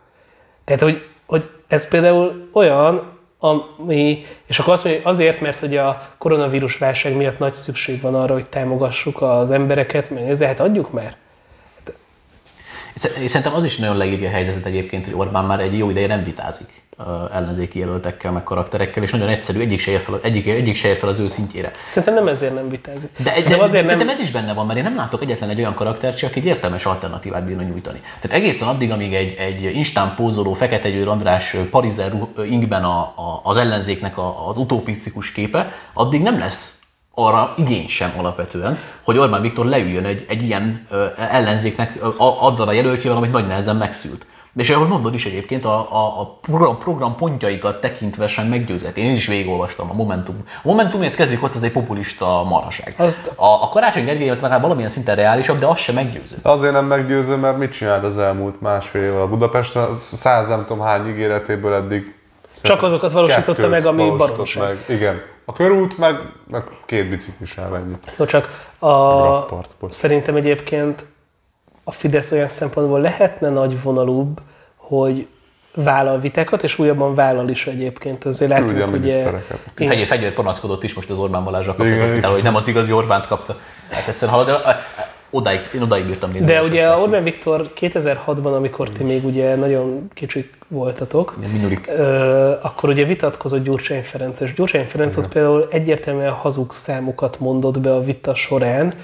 Tehát, hogy, hogy ez például olyan, ami, és akkor azt mondja, hogy azért, mert hogy a koronavírus válság miatt nagy szükség van arra, hogy támogassuk az embereket, meg ezzel, hát adjuk már. Szerintem az is nagyon leírja a helyzetet egyébként, hogy Orbán már egy jó ideje nem vitázik ellenzéki jelöltekkel, meg karakterekkel, és nagyon egyszerű, egyik se ér fel, egyik, egyik se ér fel az ő szintjére. Szerintem nem ezért nem vitázik. De, de Szerintem azért szerintem ez is benne van, mert én nem látok egyetlen egy olyan karaktert aki egy értelmes alternatívát bírna nyújtani. Tehát egészen addig, amíg egy, egy instán pózoló Fekete Győr András parizer ingben a, a, az ellenzéknek a, az utopisztikus képe, addig nem lesz arra igény sem alapvetően, hogy Orbán Viktor leüljön egy, egy ilyen ellenzéknek azzal a jelöltjével, amit nagy nehezen megszült. És ahogy mondod is egyébként, a, a, a program, program pontjaikat tekintve sem meggyőzett. Én is végigolvastam a Momentum. A Momentumért kezdjük ott, ez egy populista marhaság. Azt- A, a Karácsony Gergely ott már valamilyen szinten reálisabb, de az sem meggyőző. Azért nem meggyőző, mert mit csinált az elmúlt másfél évvel a Budapesten? Száz nem tudom hány ígéretéből eddig. Csak azokat valósította meg, ami baromság. Meg. Igen. A körút, meg, meg két biciklisel ennyi. No csak a, Rappart, bocs. szerintem egyébként a Fidesz olyan szempontból lehetne nagy vonalúbb, hogy vállal vitákat, és újabban vállal is egyébként. Azért látunk, a ugye... minisztereket. Igen. Fegyver, fegyver panaszkodott is most az Orbán Balázsra kapcsolatban, hogy nem az igazi Orbánt kapta. Hát egyszerűen a- a- odáig, én odáig bírtam nézni. De ugye percig. Orbán Viktor 2006-ban, amikor ti még ugye nagyon kicsik voltatok, ö, akkor ugye vitatkozott Gyurcsány Ferenc, és Gyurcsány Ferenc ott például egyértelműen hazug számokat mondott be a vita során,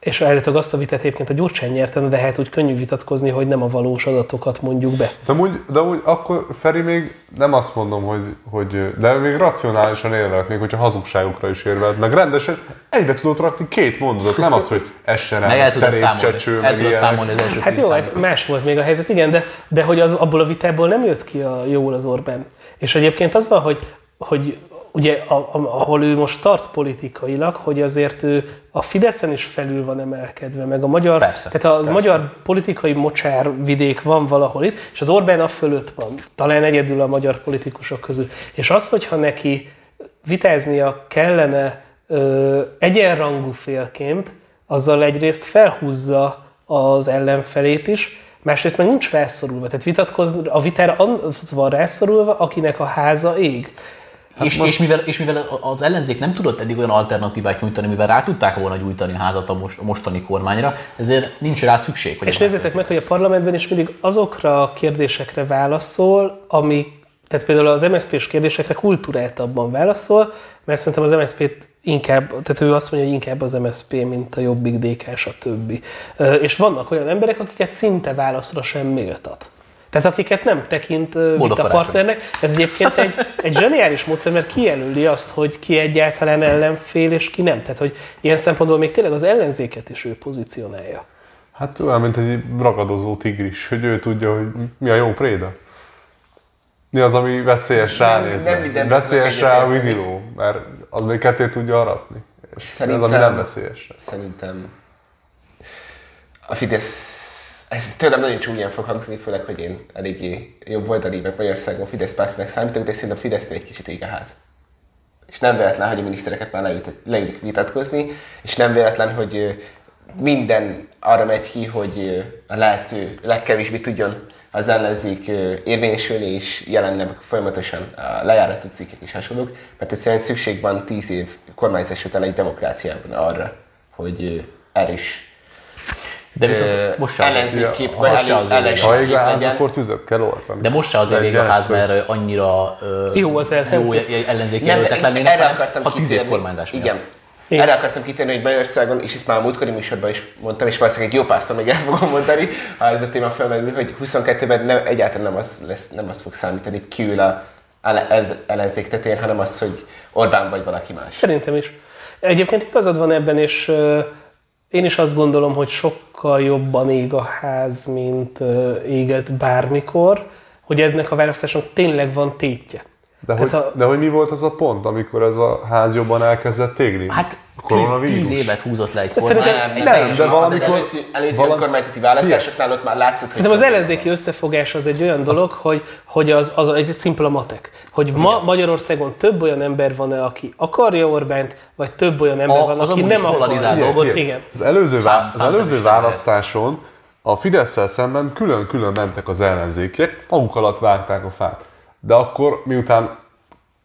és állítólag azt a vitát egyébként a Gyurcsány nyerte, de hát úgy könnyű vitatkozni, hogy nem a valós adatokat mondjuk be. De úgy, de úgy akkor Feri még nem azt mondom, hogy, hogy de még racionálisan érvelt, még hogyha hazugságokra is érvelt, meg rendesen egybe tudott rakni két mondatot, nem az, hogy essen Meg el tudod terép, számolni, csecső, el tudod számolni az első Hát jó, hát más volt még a helyzet, igen, de, de hogy az, abból a vitából nem jött ki a jól az Orbán. És egyébként az van, hogy, hogy ugye a, a, ahol ő most tart politikailag, hogy azért ő a Fideszen is felül van emelkedve, meg a magyar, Persze, tehát a persze. magyar politikai mocsár vidék van valahol itt, és az Orbán a fölött van, talán egyedül a magyar politikusok közül. És azt, hogyha neki vitáznia kellene ö, egyenrangú félként, azzal egyrészt felhúzza az ellenfelét is, másrészt meg nincs rászorulva. Tehát vitatkozni, a vitára az van rászorulva, akinek a háza ég. És, és, mivel, és mivel az ellenzék nem tudott eddig olyan alternatívát nyújtani, mivel rá tudták volna gyújtani a házat a, most, a mostani kormányra, ezért nincs rá szükség. Hogy És nézzétek meg, hogy a parlamentben is mindig azokra a kérdésekre válaszol, ami, tehát például az MSZP-s kérdésekre kulturáltabban válaszol, mert szerintem az MSZP-t inkább, tehát ő azt mondja, hogy inkább az MSZP, mint a Jobbik, DK, stb. Ö, És vannak olyan emberek, akiket szinte válaszra sem méltat. Tehát akiket nem tekint Boldog vitapartnernek. Ez egyébként egy, egy zseniális módszer, mert kijelöli azt, hogy ki egyáltalán ellenfél, és ki nem. Tehát, hogy ilyen szempontból még tényleg az ellenzéket is ő pozícionálja. Hát olyan, mint egy ragadozó tigris, hogy ő tudja, hogy mi a jó préda. Mi az, ami veszélyes Nem- ránézni. nem minden veszélyes rá a víziló, mert az még ketté tudja aratni. És ez, ami Szerintem- nem veszélyes. Szerintem a Fidesz, ez tőlem nagyon csúnyán fog hangzni, főleg, hogy én eléggé jobb oldali, meg Magyarországon Fidesz pártinak számítok, de szerintem Fidesznél egy kicsit ég a ház. És nem véletlen, hogy a minisztereket már leült, leülik vitatkozni, és nem véletlen, hogy minden arra megy ki, hogy a lehető legkevésbé tudjon az ellenzék érvényesülni, és jelennek folyamatosan a lejáratú cikkek és hasonlók, mert egyszerűen szükség van tíz év kormányzás után egy demokráciában arra, hogy erős De viszont most se azért- ellenzékkép, azért- ellenség Ha ég kép a ház, legyen. akkor tüzet kell oltani. De most se azért ég a ház, mert annyira Jó az ellenzék. jó ellenzéki jelöltek lennének, erre akartam a tíz év kormányzás. Igen. Igen. Erre akartam kitérni, hogy Magyarországon, és ezt már a múltkori műsorban is mondtam, és valószínűleg egy jó párszor még el fogom mondani, ha ez a téma felmerül, hogy 22-ben nem, egyáltalán nem az, lesz, nem az fog számítani, hogy kiül a ez ellenzék tetején, hanem az, hogy Orbán vagy valaki más. Szerintem is. Egyébként igazad van ebben, és én is azt gondolom, hogy sokkal jobban ég a ház, mint éget bármikor, hogy ennek a választásnak tényleg van tétje. De hogy, Tehát a- de hogy mi volt az a pont, amikor ez a ház jobban elkezdett égni? Hát A 10, évet húzott le egy kormány. egy Nem, teljes de az valamikor- előző, előző valami- önkormányzati választásoknál ott már látszott, hogy Szerintem az ellenzéki összefogás az egy olyan dolog, hogy, hogy az, az egy szimpla matek. Hogy ma Magyarországon több olyan ember van-e, aki akarja Orbánt, vagy több olyan ember A- van, az aki nem akar. polarizál Igen. Igen. Az előző, Szám- az előző választáson a fidesz szemben külön-külön mentek az ellenzékek, maguk alatt vágták a fát. De akkor, miután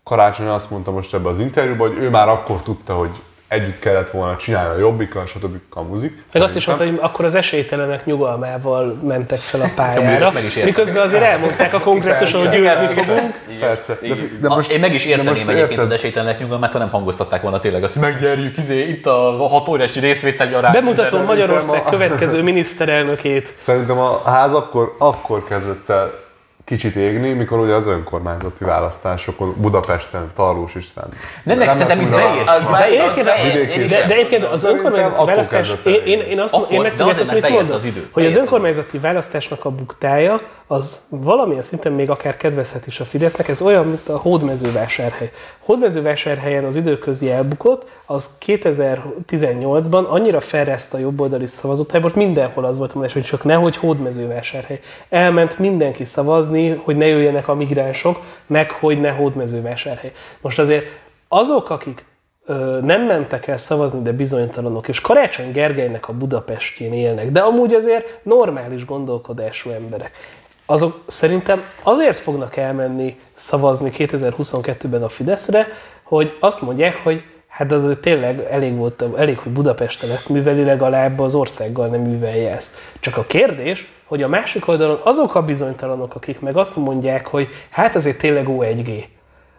Karácsony azt mondta most ebbe az interjúban, hogy ő már akkor tudta, hogy együtt kellett volna csinálni a jobbikkal, stb. kamuzik. Meg azt is mondta, hogy akkor az esélytelenek nyugalmával mentek fel a pályára, meg is miközben azért elmondták a kongresszuson, hogy győzni fogunk. Persze. De, de A, most, én meg is érteném most egyébként érted? az esélytelenek nyugalmát, ha nem hangoztatták volna tényleg azt, hogy meggyerjük, izé, itt a hat óriási részvételi arány. Bemutatom Magyarország a- következő miniszterelnökét. Szerintem a ház akkor, akkor kezdett el kicsit égni, mikor ugye az önkormányzati választásokon Budapesten Tarlós István. Nem, nem, szerintem itt beért. Az már de, egyébként az önkormányzati választás, én, én, én azt Akkor, én meg de tudjátok, azért, mit mert beért mondom? az idő. Hogy az önkormányzati választásnak a buktája, az valamilyen szinten még akár kedvezhet is a Fidesznek, ez olyan, mint a hódmezővásárhely. Hódmezővásárhelyen az időközi elbukott, az 2018-ban annyira felreszt a jobboldali szavazótábort, mindenhol az volt a mondás, hogy csak nehogy hódmezővásárhely. Elment mindenki szavazni, hogy ne jöjjenek a migránsok, meg hogy ne hódmezővásárhely. Most azért azok, akik ö, nem mentek el szavazni, de bizonytalanok, és Karácsony Gergelynek a Budapestjén élnek, de amúgy azért normális gondolkodású emberek. Azok szerintem azért fognak elmenni szavazni 2022-ben a Fideszre, hogy azt mondják, hogy hát az tényleg elég volt, elég, hogy Budapesten ezt műveli, legalább az országgal nem művelje ezt. Csak a kérdés, hogy a másik oldalon azok a bizonytalanok, akik meg azt mondják, hogy hát azért tényleg O1G,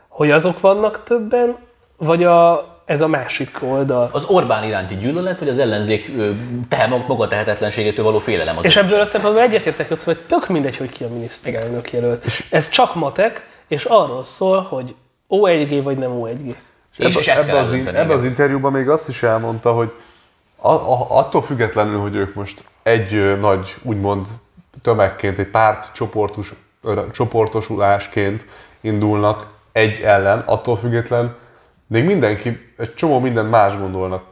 hogy azok vannak többen, vagy a, ez a másik oldal. Az Orbán iránti gyűlölet, vagy az ellenzék ö, tehe, maga tehetetlenségétől való félelem az És ebből a szempontból egyetértek, hogy hogy tök mindegy, hogy ki a miniszterelnök jelölt. Ez csak matek, és arról szól, hogy O1G vagy nem O1G. És, és ezt ebbe, az, ebbe az interjúban még azt is elmondta, hogy a, a, attól függetlenül, hogy ők most egy nagy, úgymond tömegként, egy párt csoportos, csoportosulásként indulnak egy ellen, attól független még mindenki, egy csomó minden más gondolnak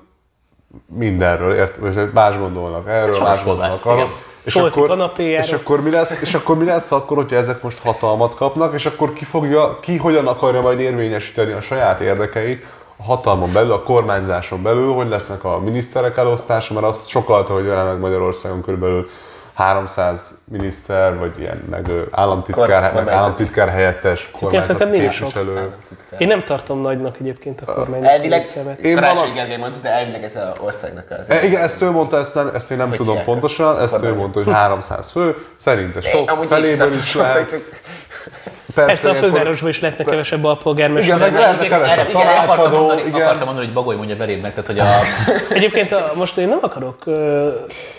mindenről, ért, más gondolnak erről, Saras más gondolnak arról. És Solti akkor, és akkor mi lesz, és akkor mi lesz akkor, hogyha ezek most hatalmat kapnak, és akkor ki fogja, ki hogyan akarja majd érvényesíteni a saját érdekeit a hatalmon belül, a kormányzáson belül, hogy lesznek a miniszterek elosztása, mert azt sokalta, hogy jelenleg Magyarországon körülbelül 300 miniszter, vagy ilyen, meg államtitkár, Kor- meg kormányzati. államtitkár helyettes, kormányzati képviselő. Én nem tartom nagynak egyébként a kormány. Elvileg, Én Karácsony Gergely mondta, de elvileg ez az országnak az. E, igen, ezt ő mondta, ezt, nem, ezt én nem Hogy tudom hívják? pontosan, ezt ő mondta, hogy 300 fő, szerinte sok, feléből is lehet. Hogy- Persze a fővárosban is lehetne kevesebb alpolgármester. Igen, meg lehetne Igen, kevesebb igen, akartam mondani, igen. akartam mondani, hogy Bagoly mondja veréb meg, tehát hogy a, [laughs] Egyébként a, most én nem akarok uh,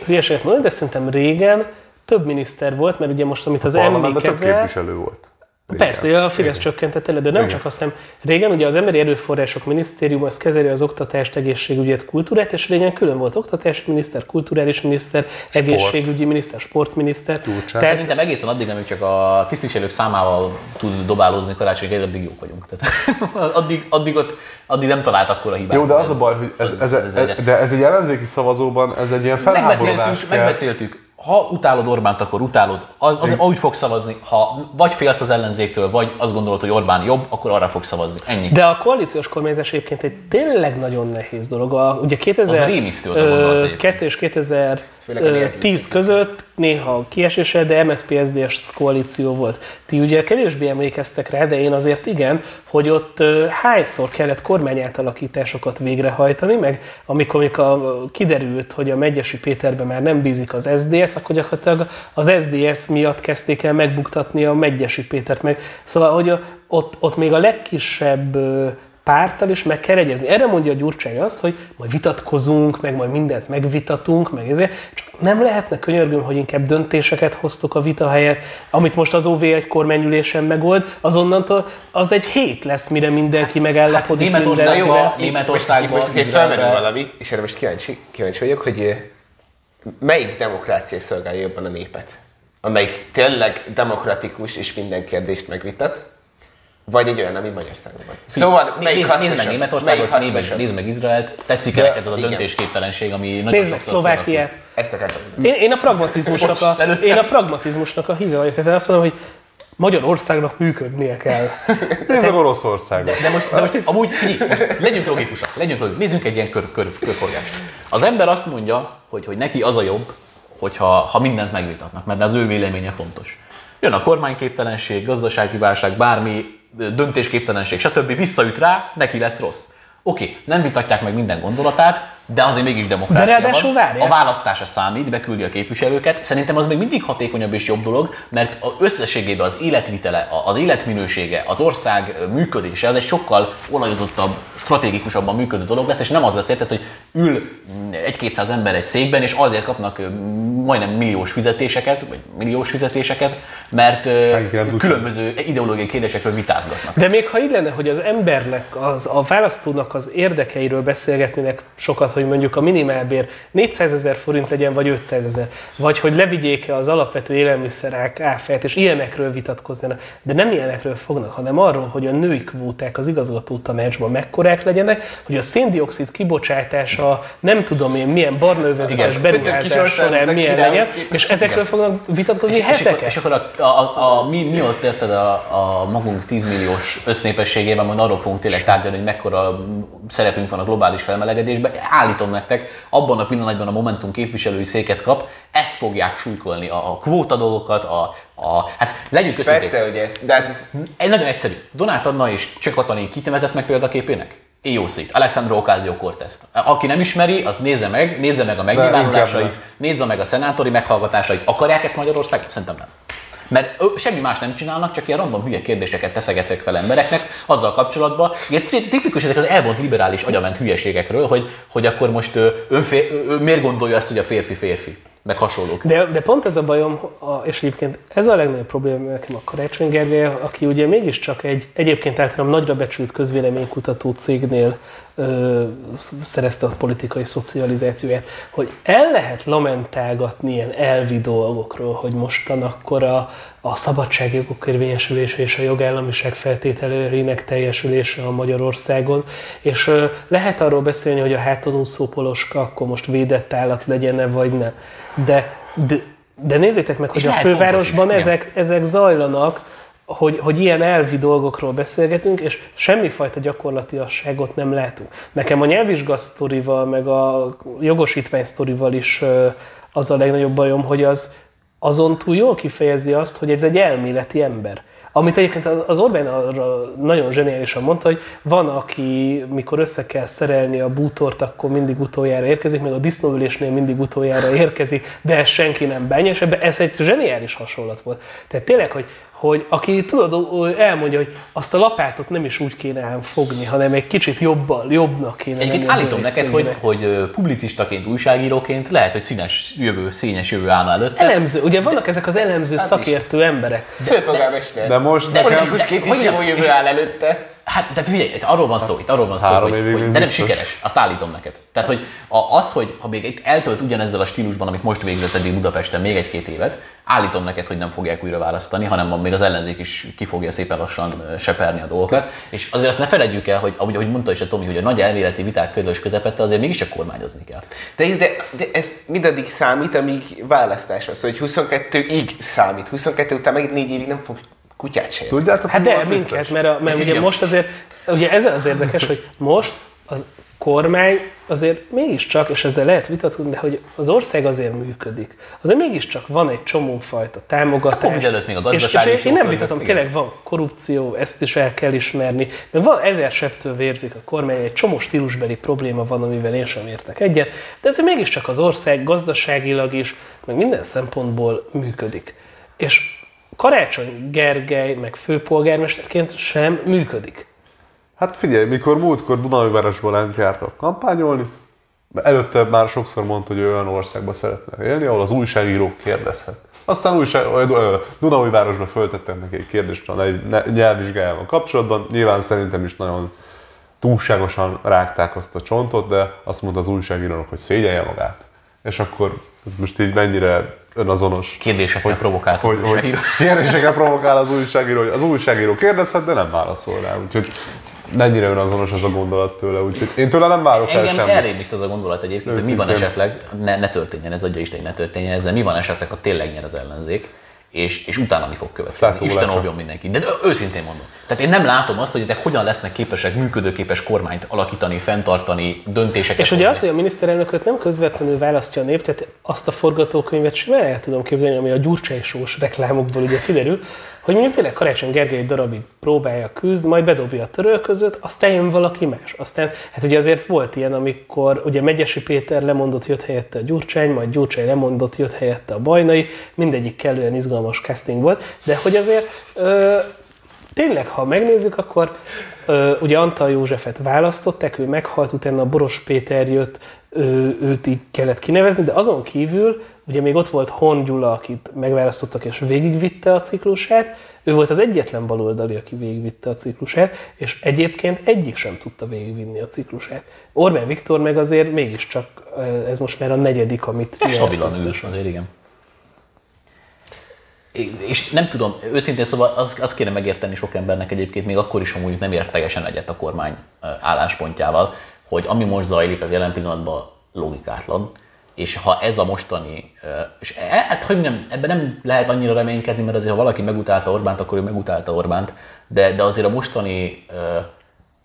hülyeséget mondani, de szerintem régen több miniszter volt, mert ugye most, amit az Parlamentben több kezel, képviselő volt. Persze, a Fidesz csökkentette le, de nem csak azt, nem. Régen ugye az Emberi Erőforrások Minisztérium az kezeli az oktatást, egészségügyet, kultúrát, és régen külön volt oktatási miniszter, kulturális miniszter, egészségügyi miniszter, sportminiszter. Tehát Szerintem egészen addig, amíg csak a tisztviselők számával tud dobálózni Karácsony addig jók vagyunk. Tehát, [laughs] addig, addig, ott, addig nem talált akkor a hibát. Jó, de az a baj, hogy ez, ez, ez, egy- de ez egy ellenzéki szavazóban, ez egy ilyen felháborodás Megbeszéltük, kell. megbeszéltük. Ha utálod Orbánt, akkor utálod. Az, az, úgy fogsz szavazni. Ha vagy félsz az ellenzéktől, vagy azt gondolod, hogy Orbán jobb, akkor arra fogsz szavazni. Ennyi. De a koalíciós kormányzás egyébként egy tényleg nagyon nehéz dolog. A, ugye 2000, Az rémisztő az a gondolat egyébként. 2 és Főleg a 2010 között néha kieséssel, de MSZP-SZDS koalíció volt. Ti ugye kevésbé emlékeztek rá, de én azért igen, hogy ott hányszor kellett kormányátalakításokat végrehajtani, meg amikor, amikor kiderült, hogy a Megyesi Péterben már nem bízik az SDS, akkor gyakorlatilag az SDS miatt kezdték el megbuktatni a Megyesi Pétert meg. Szóval, hogy a, ott, ott még a legkisebb ö, párttal is meg kell egyezni. Erre mondja a Gyurcsány azt, hogy majd vitatkozunk, meg majd mindent megvitatunk, meg ezért. Csak nem lehetne könyörgöm, hogy inkább döntéseket hoztok a vita helyett, amit most az OV egy kormányülésen megold, azonnantól az egy hét lesz, mire mindenki megállapodik Hát Németországban-. Jó, Németországban, Itt most azért Izraelben- felmerül valami, és erre most kíváncsi, kíváncsi vagyok, hogy eh, melyik demokrácia szolgálja jobban a népet? Amelyik tényleg demokratikus és minden kérdést megvitat, vagy egy olyan, ami Magyarországon van. Szóval melyik Nézd, nézd meg? Németországot, nézd meg, Izraelt. Tetszik-e neked az a döntésképtelenség, ami nagyon Nézd meg Szlovákiát. Ezt akartam. Én, én, a pragmatizmusnak a, én a pragmatizmusnak a híve vagyok. Tehát én azt mondom, hogy Magyarországnak működnie kell. Nézd meg Oroszországot. De most, de most amúgy figyelj, most legyünk logikusak, legyünk logikusak. Nézzünk egy ilyen kör, kör, körforgást. Az ember azt mondja, hogy, hogy neki az a jobb, hogyha ha mindent megvitatnak, mert az ő véleménye fontos. Jön a kormányképtelenség, gazdasági válság, bármi, döntésképtelenség, stb. visszaüt rá, neki lesz rossz. Oké, nem vitatják meg minden gondolatát, de azért mégis demokrácia De ráadásul van. A választása számít, beküldi a képviselőket. Szerintem az még mindig hatékonyabb és jobb dolog, mert az összességében az életvitele, a- az életminősége, az ország működése, az egy sokkal olajozottabb, stratégikusabban működő dolog lesz, és nem az lesz érted, hogy ül mm, egy-kétszáz ember egy székben, és azért kapnak majdnem milliós fizetéseket, vagy milliós fizetéseket, mert Senki különböző ideológiai kérdésekről vitázgatnak. De még ha így lenne, hogy az embernek, az, a választónak az érdekeiről beszélgetnének sokat, hogy mondjuk a minimálbér 400 ezer forint legyen, vagy 500 ezer, vagy hogy levigyék-e az alapvető élelmiszerák áfát, és ilyenekről vitatkoznának. De nem ilyenekről fognak, hanem arról, hogy a női kvóták az igazgató tanácsban mekkorák legyenek, hogy a széndiokszid kibocsátása nem tudom én milyen barnaövezetes Igen. beruházás során milyen legyen, és ezekről fognak vitatkozni És, és, akkor, heteket. és akkor a, a, a, a, mi, mi ott érted a, a magunk 10 milliós össznépességében, majd arról fogunk tényleg tárgyalni, hogy mekkora szerepünk van a globális felmelegedésben. Állítom nektek, abban a pillanatban a Momentum képviselői széket kap, ezt fogják súlykolni, a, a kvóta dolgokat, a, a, hát legyünk őszinték. Persze, hogy ezt, de hát ez Egy nagyon egyszerű. Donát Anna és Cseh Katalin kit nevezett meg példaképének? AOC-t, Alexandro Ocasio-Cortez. Aki nem ismeri, az nézze meg, nézze meg a megnyilvánulásait, nézze meg a szenátori meghallgatásait. Akarják ezt Magyarország? Szerintem nem. Mert semmi más nem csinálnak, csak ilyen random hülye kérdéseket teszegetek fel embereknek azzal kapcsolatban. Ilyen ti- tipikus ezek az elvont liberális agyament hülyeségekről, hogy, hogy akkor most ö, önfé, ö, ö, miért gondolja ezt, hogy a férfi férfi, meg hasonlók. De, de pont ez a bajom, a, és egyébként ez a legnagyobb probléma nekem a Karácsony Gergely, aki ugye mégiscsak egy egyébként általában nagyra becsült közvéleménykutató cégnél ö, sz- szerezte a politikai szocializációját, hogy el lehet lamentálgatni ilyen elvi dolgokról, hogy mostan akkor a, a szabadságjogok érvényesülése és a jogállamiság feltételeinek teljesülése a Magyarországon, és lehet arról beszélni, hogy a háton úszó poloska akkor most védett állat legyen-e vagy nem. De, de, de nézzétek meg, És hogy a fővárosban is, igen. ezek, ezek zajlanak, hogy, hogy ilyen elvi dolgokról beszélgetünk, és semmifajta gyakorlatiasságot nem látunk. Nekem a nyelvvizsgasztorival, meg a jogosítvány sztorival is az a legnagyobb bajom, hogy az azon túl jól kifejezi azt, hogy ez egy elméleti ember. Amit egyébként az Orbán arra nagyon zseniálisan mondta, hogy van, aki mikor össze kell szerelni a bútort, akkor mindig utoljára érkezik, meg a disznóülésnél mindig utoljára érkezik, de ezt senki nem bánja, és ebben ez egy zseniális hasonlat volt. Tehát tényleg, hogy, hogy aki tudod, elmondja, hogy azt a lapátot nem is úgy kéne ám fogni, hanem egy kicsit jobban, jobbnak kéne Egyébként állítom neked, hogy, hogy publicistaként, újságíróként lehet, hogy színes jövő, színes jövő állna előtte. Elemző, ugye vannak ezek az elemző szakértő emberek. főpolgármester. De most De nekem... Politikusként is jó jövő áll előtte. Hát, de figyelj, itt arról van szó, itt arról van szó, Három hogy, hogy de nem biztos. sikeres, azt állítom neked. Tehát, hogy a, az, hogy ha még itt eltölt ugyanezzel a stílusban, amit most végzett eddig Budapesten még egy-két évet, állítom neked, hogy nem fogják újra választani, hanem még az ellenzék is ki fogja szépen lassan seperni a dolgokat. És azért azt ne felejtjük el, hogy ahogy, ahogy mondta is a Tomi, hogy a nagy elméleti viták közös közepette azért mégiscsak kormányozni kell. De, de, de ez mindaddig számít, amíg választás van. Szóval, hogy 22-ig számít. 22 után meg 4 évig nem fog kutyát se. Tudjátok, Hát de minket, vicces? mert, a, mert ugye most azért, ugye ez az érdekes, hogy most az kormány azért mégiscsak, és ezzel lehet vitatkozni, de hogy az ország azért működik. Azért mégiscsak van egy csomó fajta támogatás. A Covid előtt még a és, és gazdaság én, nem vitatom, igen. tényleg van korrupció, ezt is el kell ismerni. Meg van ezer septől vérzik a kormány, egy csomó stílusbeli probléma van, amivel én sem értek egyet, de ez mégiscsak az ország gazdaságilag is, meg minden szempontból működik. És Karácsony Gergely, meg főpolgármesterként sem működik. Hát figyelj, mikor múltkor Dunaújvárosban jártak kampányolni, előtte már sokszor mondta, hogy olyan országba szeretne élni, ahol az újságírók kérdezhet. Aztán újság, Dunaújvárosban föltettem neki egy kérdést a nyelvvizsgájával kapcsolatban. Nyilván szerintem is nagyon túlságosan rágták azt a csontot, de azt mondta az újságírónak, hogy szégyelje magát. És akkor ez most így mennyire önazonos. Kérdésekkel provokált az hogy, hogy újságíró. kérdésekkel provokál az újságíró, hogy az újságíró kérdezhet, de nem válaszol rá. Úgyhogy mennyire önazonos az a gondolat tőle. Úgyhogy én tőle nem várok el Engem semmit. elrémiszt az a gondolat egyébként, hogy mi van Őszintén. esetleg, ne, ne történjen ez, adja Isten, hogy ne történjen ezzel, mi van esetleg, ha tényleg nyer az ellenzék, és, és utána mi fog következni. Isten óvjon mindenki. De őszintén mondom. Tehát én nem látom azt, hogy ezek hogyan lesznek képesek működőképes kormányt alakítani, fenntartani, döntéseket És ugye hozni. az, hogy a miniszterelnököt nem közvetlenül választja a nép, tehát azt a forgatókönyvet simán el tudom képzelni, ami a gyurcsány sós reklámokból ugye kiderül, hogy mondjuk tényleg Karácsony Gergely egy darabig próbálja küzd, majd bedobja a törölközőt, aztán jön valaki más. Aztán, hát ugye azért volt ilyen, amikor ugye Megyesi Péter lemondott, jött helyette a Gyurcsány, majd Gyurcsány lemondott, jött helyette a Bajnai, mindegyik kellően izgalmas casting volt, de hogy azért ö, tényleg, ha megnézzük, akkor ö, ugye Antal Józsefet választották, ő meghalt, utána Boros Péter jött, ő, őt így kellett kinevezni, de azon kívül ugye még ott volt Hon Gyula, akit megválasztottak és végigvitte a ciklusát, ő volt az egyetlen baloldali, aki végigvitte a ciklusát, és egyébként egyik sem tudta végigvinni a ciklusát. Orbán Viktor meg azért mégiscsak, ö, ez most már a negyedik, amit Ez nyert stabilan ül, összesen. azért igen. És nem tudom, őszintén szóval az, azt kéne megérteni sok embernek egyébként, még akkor is, ha mondjuk nem ért teljesen egyet a kormány ö, álláspontjával, hogy ami most zajlik, az jelen pillanatban logikátlan, és ha ez a mostani, és e- hát hogy nem, ebben nem lehet annyira reménykedni, mert azért ha valaki megutálta Orbánt, akkor ő megutálta Orbánt, de, de azért a mostani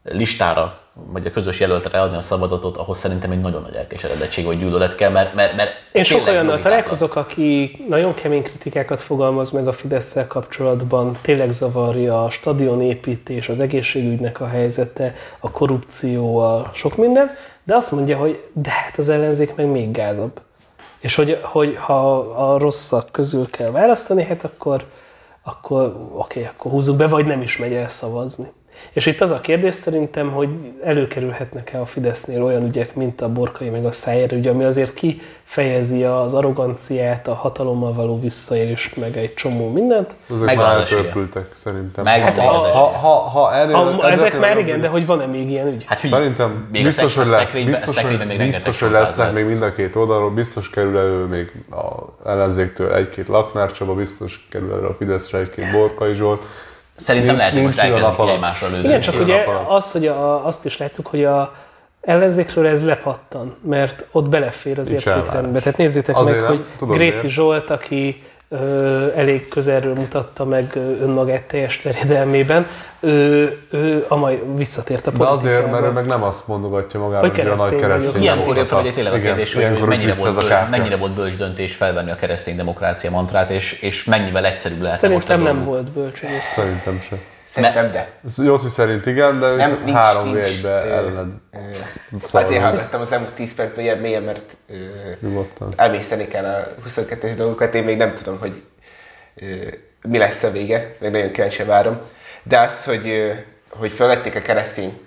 listára, vagy a közös jelöltre adni a szavazatot, ahhoz szerintem egy nagyon nagy elkeseredettség vagy gyűlölet kell, mert, mert, mert Én sok olyannal találkozok, aki nagyon kemény kritikákat fogalmaz meg a fidesz kapcsolatban, tényleg zavarja a stadionépítés, az egészségügynek a helyzete, a korrupció, a sok minden, de azt mondja, hogy de hát az ellenzék meg még gázabb. És hogy, hogy ha a rosszak közül kell választani, hát akkor, akkor oké, akkor húzzuk be, vagy nem is megy el szavazni. És itt az a kérdés szerintem, hogy előkerülhetnek-e a Fidesznél olyan ügyek, mint a Borkai meg a Szájer ügy, ami azért kifejezi az arroganciát, a hatalommal való visszaélést, meg egy csomó mindent. Ezek már eltörpültek szerintem. Megvan Hát az a- esélye. ha, ha, ha ennél, A, ezek ezeknél már igen, de hogy van-e még ilyen ügy? Hát Szerintem még biztos, hogy lesz, biztos, hogy, biztos, hogy lesznek még mind a két oldalról, biztos kerül elő még a ellenzéktől egy-két Laknár Csaba, biztos kerül elő a Fideszre egy-két Borkai Zsolt. Szerintem lehet, hogy most nincs elkezdik egymásra lőni. Igen, csak Nincs ugye az, hogy a, azt is láttuk, hogy a ellenzékről ez lepattan, mert ott belefér az Nincs értékrendbe. Tehát nézzétek Azért meg, nem. hogy Tudod Gréci miért? Zsolt, aki elég közelről mutatta meg önmagát teljes terjedelmében, ő, ő a mai visszatért a De politikába. azért, mert ő meg nem azt mondogatja magáról, Hogy hogy, a nagy keresztény Ilyenkor jött fel ugye tényleg a Igen, kérdés, hogy ilyenkor mennyire volt, bölcs, mennyire volt bölcs döntés felvenni a keresztény demokrácia mantrát, és, és mennyivel egyszerűbb lehet most Szerintem nem dolguk. volt bölcs. Szerintem sem. Szerintem de. Jószi szerint igen, de Nem, nincs- három nincs, v 1 be ö, ellened Azért szavazunk. hallgattam az elmúlt 10 percben ilyen mélyen, mert Nyugodtan. emészteni kell a 22-es dolgokat. Én még nem tudom, hogy mi lesz a vége, meg nagyon kíváncsi várom. De az, hogy, hogy felvették a keresztény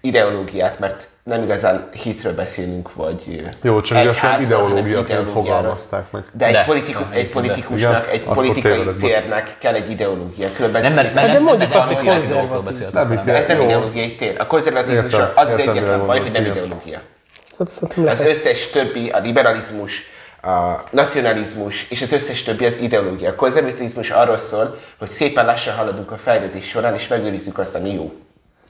ideológiát, mert nem igazán hitről beszélünk, vagy Jó, csak nem egyházról, ideológiaként fogalmazták meg. De egy, De. politiku, egy igen, politikusnak, Igen, egy akkor politikai tévedek, bocs. térnek kell egy ideológia. Különben Nem, mert, mert de nem, nem, mondjuk nem, azt, nem, hogy nem, nem, konzervatív. Nem, De ez nem ideológiai tér. A konzervatizmus az az egyetlen baj, hogy nem igen. ideológia. Az összes többi, a liberalizmus, a nacionalizmus és az összes többi az ideológia. A konzervatizmus arról szól, hogy szépen lassan haladunk a fejlődés során, és megőrizzük azt, ami jó.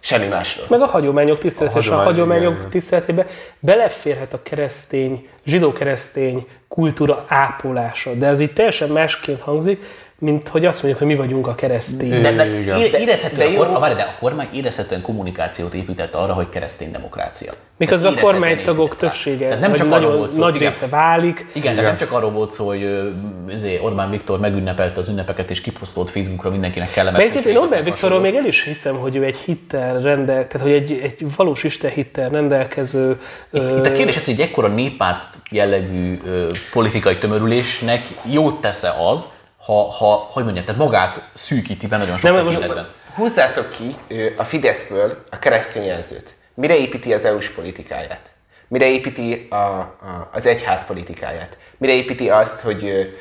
Semmi másról. Meg a hagyományok tisztelete, A hagyományok igen, igen. tiszteletébe beleférhet a keresztény, zsidó-keresztény kultúra ápolása. De ez így teljesen másként hangzik, mint hogy azt mondjuk, hogy mi vagyunk a keresztény. De, ére- érezhetően, de a, jó. kor, várj, de a kormány érezhetően kommunikációt épített arra, hogy keresztény demokrácia. Miközben a kormánytagok többsége, Tehát nem csak nagyon volt szó, nagy igen. része válik. Igen, tehát Igen. nem csak arról volt szó, hogy ö, izé, Orbán Viktor megünnepelte az ünnepeket és kiposztolt Facebookra mindenkinek kellemes. Mert én Orbán Viktorról még el is hiszem, hogy ő egy hittel rendel, tehát hogy egy, egy valós Isten hittel rendelkező Itt a kérdés az, hogy egy ekkora néppárt jellegű ö, politikai tömörülésnek jót tesz-e az, ha, ha hogy mondjam, tehát magát szűkíti be nagyon sok Nem, most- tekintetben. Húzzátok ki a Fideszből a keresztény jelzőt. Mire építi az EU-s politikáját? Mire építi a, a, az egyház politikáját? Mire építi azt, hogy,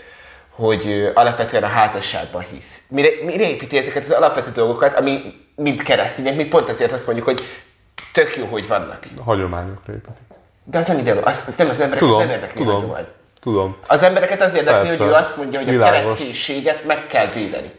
hogy alapvetően a házasságban hisz? Mire, mire építi ezeket az alapvető dolgokat, ami mind keresztények, mi pont azért azt mondjuk, hogy tök jó, hogy vannak. Hagyományokra építik. De az nem ideológia, az, az nem az embereket Tudom, nem érdekli a tudom, hagyomány. Tudom. Az embereket az érdekli, Persze. hogy ő azt mondja, hogy a Világos. kereszténységet meg kell védeni.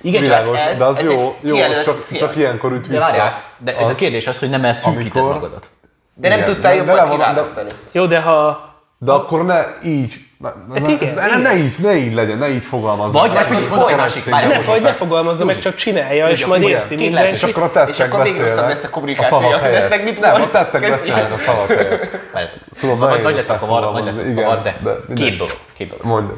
Igen, Világos, ez- de az ez jó, jó csak, cél. csak ilyenkor üt de vissza. várjál, de ez a kérdés az, hogy nem elszűkíted amikor- magadat. De nem Igen, tudtál de- de jobban de- kiválasztani. Jó, de ha De akkor ne így, ne, ne, Hát ne, igen, ne, igen. ne, így, ne így legyen, ne így fogalmazzon. Vagy- vagy figyelj, mondok egy másik, várj, ne, vagy ne fogalmazza meg, csak csinálja, és majd érti lehetőség. És akkor a És tettek akkor még rosszabb beszélnek. lesz a kommunikáció, szavak a Fidesznek helyett. mit Nem, mond? a tettek beszélnek a szavak helyett. Tudom, Nagy, nagy lett a kavar, nagy lett a igen, kavar, de de két dolog, két dolog. Mondja.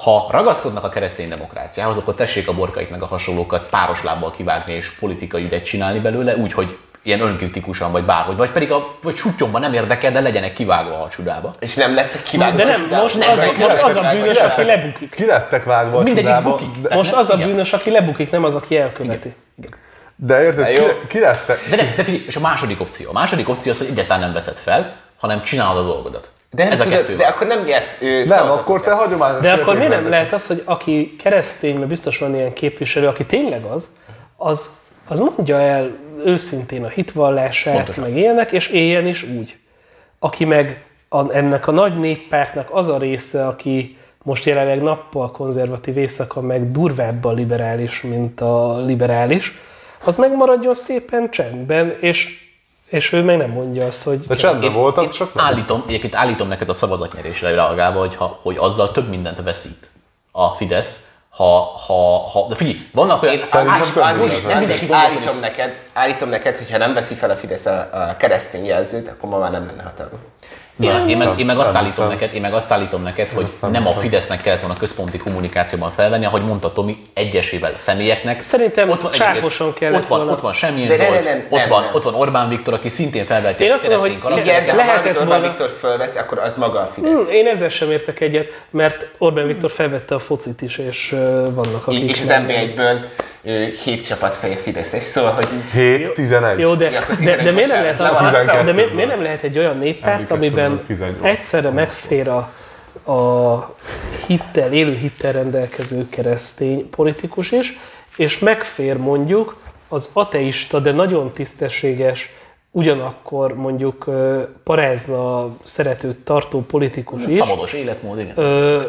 ha ragaszkodnak a keresztény demokráciához, akkor tessék a borkait meg a hasonlókat páros lábbal kivágni és politikai ügyet csinálni belőle, úgy, hogy ilyen önkritikusan, vagy bárhogy, vagy pedig a, vagy sutyomban nem érdekel, de legyenek kivágva a csudába. És nem lettek kivágva. De nem, most az, most az a bűnös, aki lebukik. Ki lettek vágva a Mindegyik csudába, bukik. de, Most az a bűnös, aki lebukik, nem az, aki elköveti. de érted, jó. ki, ki lettek? De, de, de figyelj, és a második opció. A második opció az, hogy egyáltalán nem veszed fel, hanem csinálod a dolgodat. De, Ez a tudod, kettő. de akkor nem nyersz ő, Nem, akkor te hagyományos De akkor miért nem lehet az, hogy aki keresztény, mert biztos van ilyen képviselő, aki tényleg az, az, az mondja el őszintén a hitvallását, Pontosan. meg ilyenek, és éljen is úgy. Aki meg a, ennek a nagy néppártnak az a része, aki most jelenleg nappal konzervatív éjszaka meg durvábban liberális, mint a liberális, az megmaradjon szépen csendben, és, és ő meg nem mondja azt, hogy De csendben voltak, csak nem. állítom, egyébként állítom neked a szavazatnyerésre reagálva, hogy, ha, hogy azzal több mindent veszít a Fidesz, ha, ha, ha de figyelj, vannak olyan... Én állítom neked, állítom neked, hogyha nem veszi fel a Fidesz a, a keresztény jelzőt, akkor ma már nem lenne hatalma. Na, én, én, meg, én meg azt állítom neked, én meg azt állítom neked, hogy nem a Fidesznek kellett volna központi kommunikációban felvenni, ahogy mondta Tomi, egyesével a személyeknek. Szerintem ott van Csákoson kellett ott van, volna. Ott van Semmilyen de nem, nem, ott, van, ott van Orbán Viktor, aki szintén felveti a keresztény kalapot. Igen, de ha Orbán. Viktor felvesz, akkor az maga a Fidesz. Hmm, én ezzel sem értek egyet, mert Orbán Viktor felvette a focit is, és uh, vannak akik... És az MB1-ből 7 csapat fél Fideszes, szóval, hogy... 7-11. Jó, de, de, de, miért nem lehet, a, de miért, miért nem lehet egy olyan néppárt, amiben egyszerre megfér a, a hittel, élő hittel rendelkező keresztény politikus is, és megfér mondjuk az ateista, de nagyon tisztességes, ugyanakkor mondjuk parázna szeretőt tartó politikus is. Szabados életmód, igen. Ö,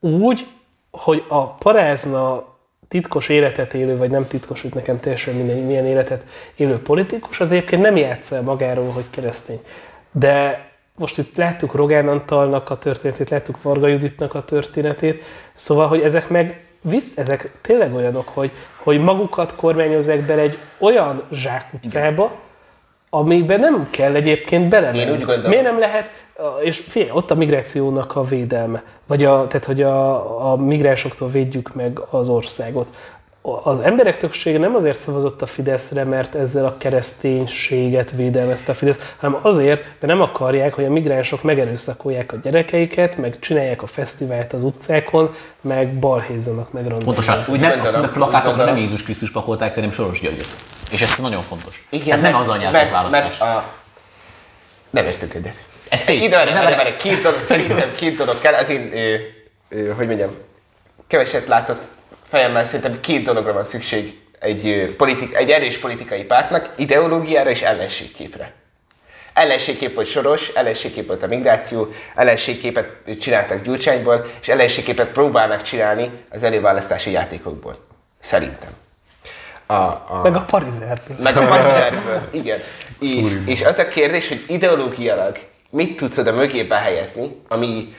úgy, hogy a parázna titkos életet élő, vagy nem titkos, hogy nekem teljesen mindegy, milyen életet élő politikus, az egyébként nem játsz el magáról, hogy keresztény. De most itt láttuk Rogán Antalnak a történetét, láttuk Varga Juditnak a történetét, szóval, hogy ezek meg visz, ezek tényleg olyanok, hogy, hogy magukat kormányozzák bele egy olyan zsákutcába, amiben nem kell egyébként belemenni. Miért nem lehet, és figyelj, ott a migrációnak a védelme, vagy a, tehát, hogy a, a migránsoktól védjük meg az országot. Az emberek többsége nem azért szavazott a Fideszre, mert ezzel a kereszténységet védelmezte a Fidesz, hanem azért, mert nem akarják, hogy a migránsok megerőszakolják a gyerekeiket, meg csinálják a fesztivált az utcákon, meg balhézzanak, meg Pontosan, randálnak. úgy nem, a úgy plakátokra nem Jézus Krisztus pakolták, hanem Soros Györgyöt. És ez nagyon fontos. igen, Tehát nem azzal nyertek mert, választást. mert a... Nem értünk egyet. Ez tény. Ide, várj, várj, várj. két dolog, szerintem két dolog kell, az én, ö, ö, hogy mondjam, keveset látott fejemmel szerintem két dologra van szükség egy, ö, politik, egy erős politikai pártnak, ideológiára és ellenségképre. Ellenségkép volt Soros, ellenségkép volt a migráció, ellenségképet csináltak Gyurcsányból, és ellenségképet próbálnak csinálni az előválasztási játékokból. Szerintem. A, a, Meg a parizertől. meg a partnerből, igen. [laughs] És, és az a kérdés, hogy ideológiailag mit tudsz oda mögé behelyezni, ami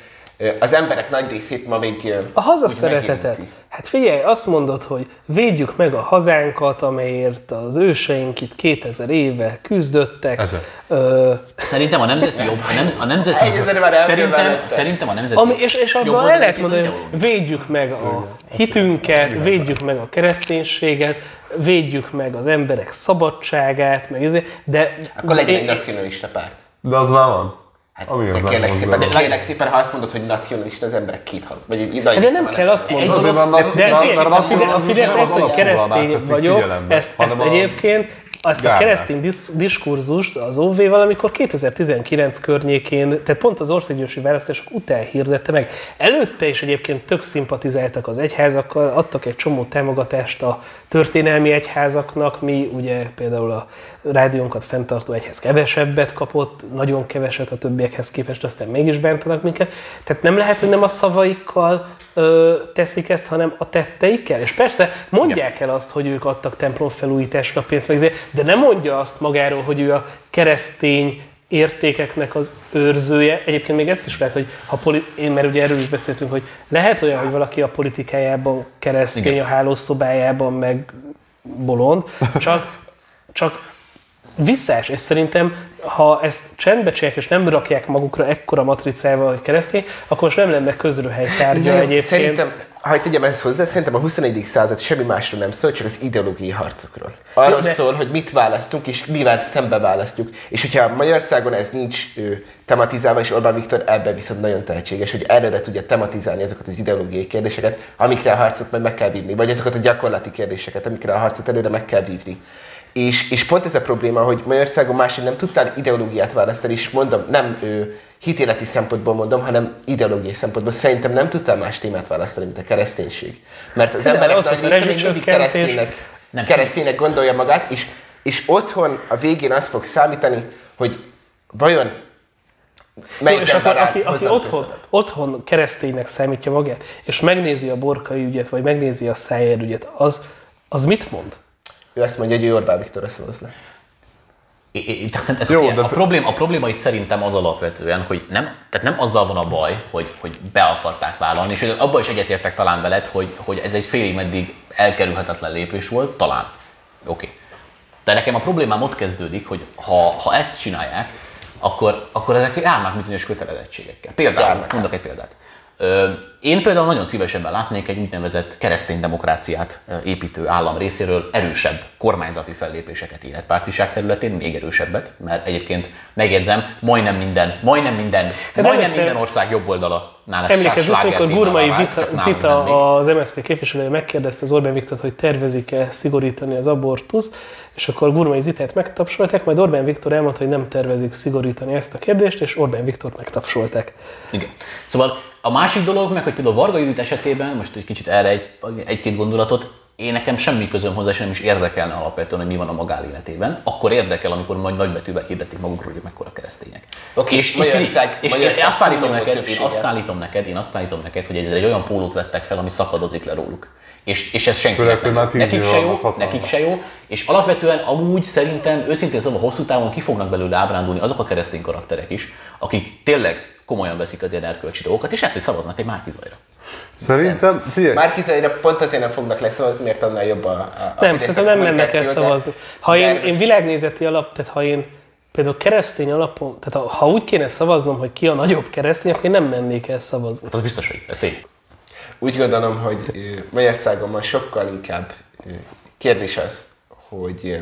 az emberek nagy részét ma még A hazaszeretetet. megérinti. Hát figyelj, azt mondod, hogy védjük meg a hazánkat, amelyért az őseink itt 2000 éve küzdöttek. Ezer. Ö, Szerintem a nemzeti jobb, a, nem, a nemzeti elfér szerintem, szerintem a nemzeti ami, és, és jobb abban el lehet mondani, hogy védjük meg a hitünket, védjük meg a kereszténységet, védjük meg az emberek szabadságát, meg ezért, de... Akkor legyen egy nacionalista párt. De az már van. Hát Ami kérlek szépen, de kérlek szépen, ha azt mondod, hogy nacionalista, az emberek két hal. Vagy nagy De nem kell ezt. azt mondani. Azért van De a Fidesz, az hogy keresztény vagyok, ezt, ezt egyébként, azt a Gármát. keresztény disz, diskurzust az OV valamikor 2019 környékén, tehát pont az országgyűlési választások után hirdette meg. Előtte is egyébként tök szimpatizáltak az egyházakkal, adtak egy csomó támogatást a történelmi egyházaknak, mi ugye például a rádiónkat fenntartó egyház kevesebbet kapott, nagyon keveset a többiekhez képest, aztán mégis bántanak minket. Tehát nem lehet, hogy nem a szavaikkal ö, teszik ezt, hanem a tetteikkel. És persze mondják el azt, hogy ők adtak templomfelújításra pénzt, meg ezért, de nem mondja azt magáról, hogy ő a keresztény értékeknek az őrzője. Egyébként még ezt is lehet, hogy ha poli- én, mert ugye erről is beszéltünk, hogy lehet olyan, hogy valaki a politikájában keresztény, Igen. a hálószobájában meg bolond, csak, csak visszás, és szerintem, ha ezt csendbe csinálják, és nem rakják magukra ekkora matricával, hogy keresztény, akkor most nem lenne közröhely tárgya Nem, egyébként. Szerintem, ha tegyem ezt hozzá, szerintem a 21. század semmi másról nem szól, csak az ideológiai harcokról. Arról de- szól, hogy mit választunk, és mivel szembe választjuk. És hogyha Magyarországon ez nincs ö, tematizálva, és Orbán Viktor ebben viszont nagyon tehetséges, hogy előre tudja tematizálni azokat az ideológiai kérdéseket, amikre a harcot majd meg kell vívni, vagy azokat a gyakorlati kérdéseket, amikre a harcot előre meg kell vívni. És, és pont ez a probléma, hogy Magyarországon máshogy nem tudtál ideológiát választani, és mondom, nem ő, hitéleti szempontból mondom, hanem ideológiai szempontból szerintem nem tudtál más témát választani, mint a kereszténység. Mert az emberek az, nagy hogy része még mindig kereszténynek, nem. kereszténynek gondolja magát, és, és otthon a végén az fog számítani, hogy vajon melyik és akkor aki, aki otthon, otthon kereszténynek számítja magát, és megnézi a borkai ügyet, vagy megnézi a szájér ügyet, az, az mit mond? Ő azt mondja, hogy ő Orbán tehát szerintem, Jó, Jó, de- a, probléma, a probléma itt szerintem az alapvetően, hogy nem, tehát nem azzal van a baj, hogy, hogy be akarták vállalni, és abban is egyetértek talán veled, hogy, hogy ez egy félig meddig elkerülhetetlen lépés volt, talán. Oké. Okay. De nekem a problémám ott kezdődik, hogy ha, ha ezt csinálják, akkor, akkor ezek járnak bizonyos kötelezettségekkel. Például, Járnak. mondok egy példát. Én például nagyon szívesebben látnék egy úgynevezett keresztény demokráciát építő állam részéről erősebb kormányzati fellépéseket életpártiság területén, még erősebbet, mert egyébként megjegyzem, majdnem minden, majdnem minden, majdnem emlékszel- minden ország jobb oldala nála Emlékezz vissza, amikor Gurmai Vita, Zita, az MSZP képviselője megkérdezte az Orbán Viktort, hogy tervezik-e szigorítani az abortuszt, és akkor Gurmai Zitát megtapsolták, majd Orbán Viktor elmondta, hogy nem tervezik szigorítani ezt a kérdést, és Orbán Viktort megtapsolták. Igen. Szóval a másik dolog meg, hogy például Varga Judit esetében, most egy kicsit erre egy, egy-két gondolatot, én nekem semmi közöm hozzá, és nem is érdekelne alapvetően, hogy mi van a magánéletében. Akkor érdekel, amikor majd nagybetűvel hirdetik magukról, hogy mekkora keresztények. Oké, és, Magyarország- Magyarország, és én Magyarország azt állítom neked, én azt állítom neked, én azt állítom neked, hogy ez egy olyan pólót vettek fel, ami szakadozik le róluk. És, és ez senkinek nem Nekik se jó, hatalma. nekik se jó, és alapvetően amúgy szerintem őszintén szóval hosszú távon ki fognak belőle ábrándulni azok a keresztény karakterek is, akik tényleg komolyan veszik az ilyen erkölcsi dolgokat, és lehet, hogy szavaznak egy Márki Zajra. Szerintem, figyelj, Márkizaira pont azért nem fognak leszavazni, mert annál jobb a, a Nem, szerintem nem mennek el szavazni. Ha én, én világnézeti alap, tehát ha én például keresztény alapon, tehát ha, ha úgy kéne szavaznom, hogy ki a nagyobb keresztény, akkor én nem mennék el szavazni. Hát az biztos, hogy ez tény. Úgy gondolom, hogy Magyarországon ma sokkal inkább kérdés az, hogy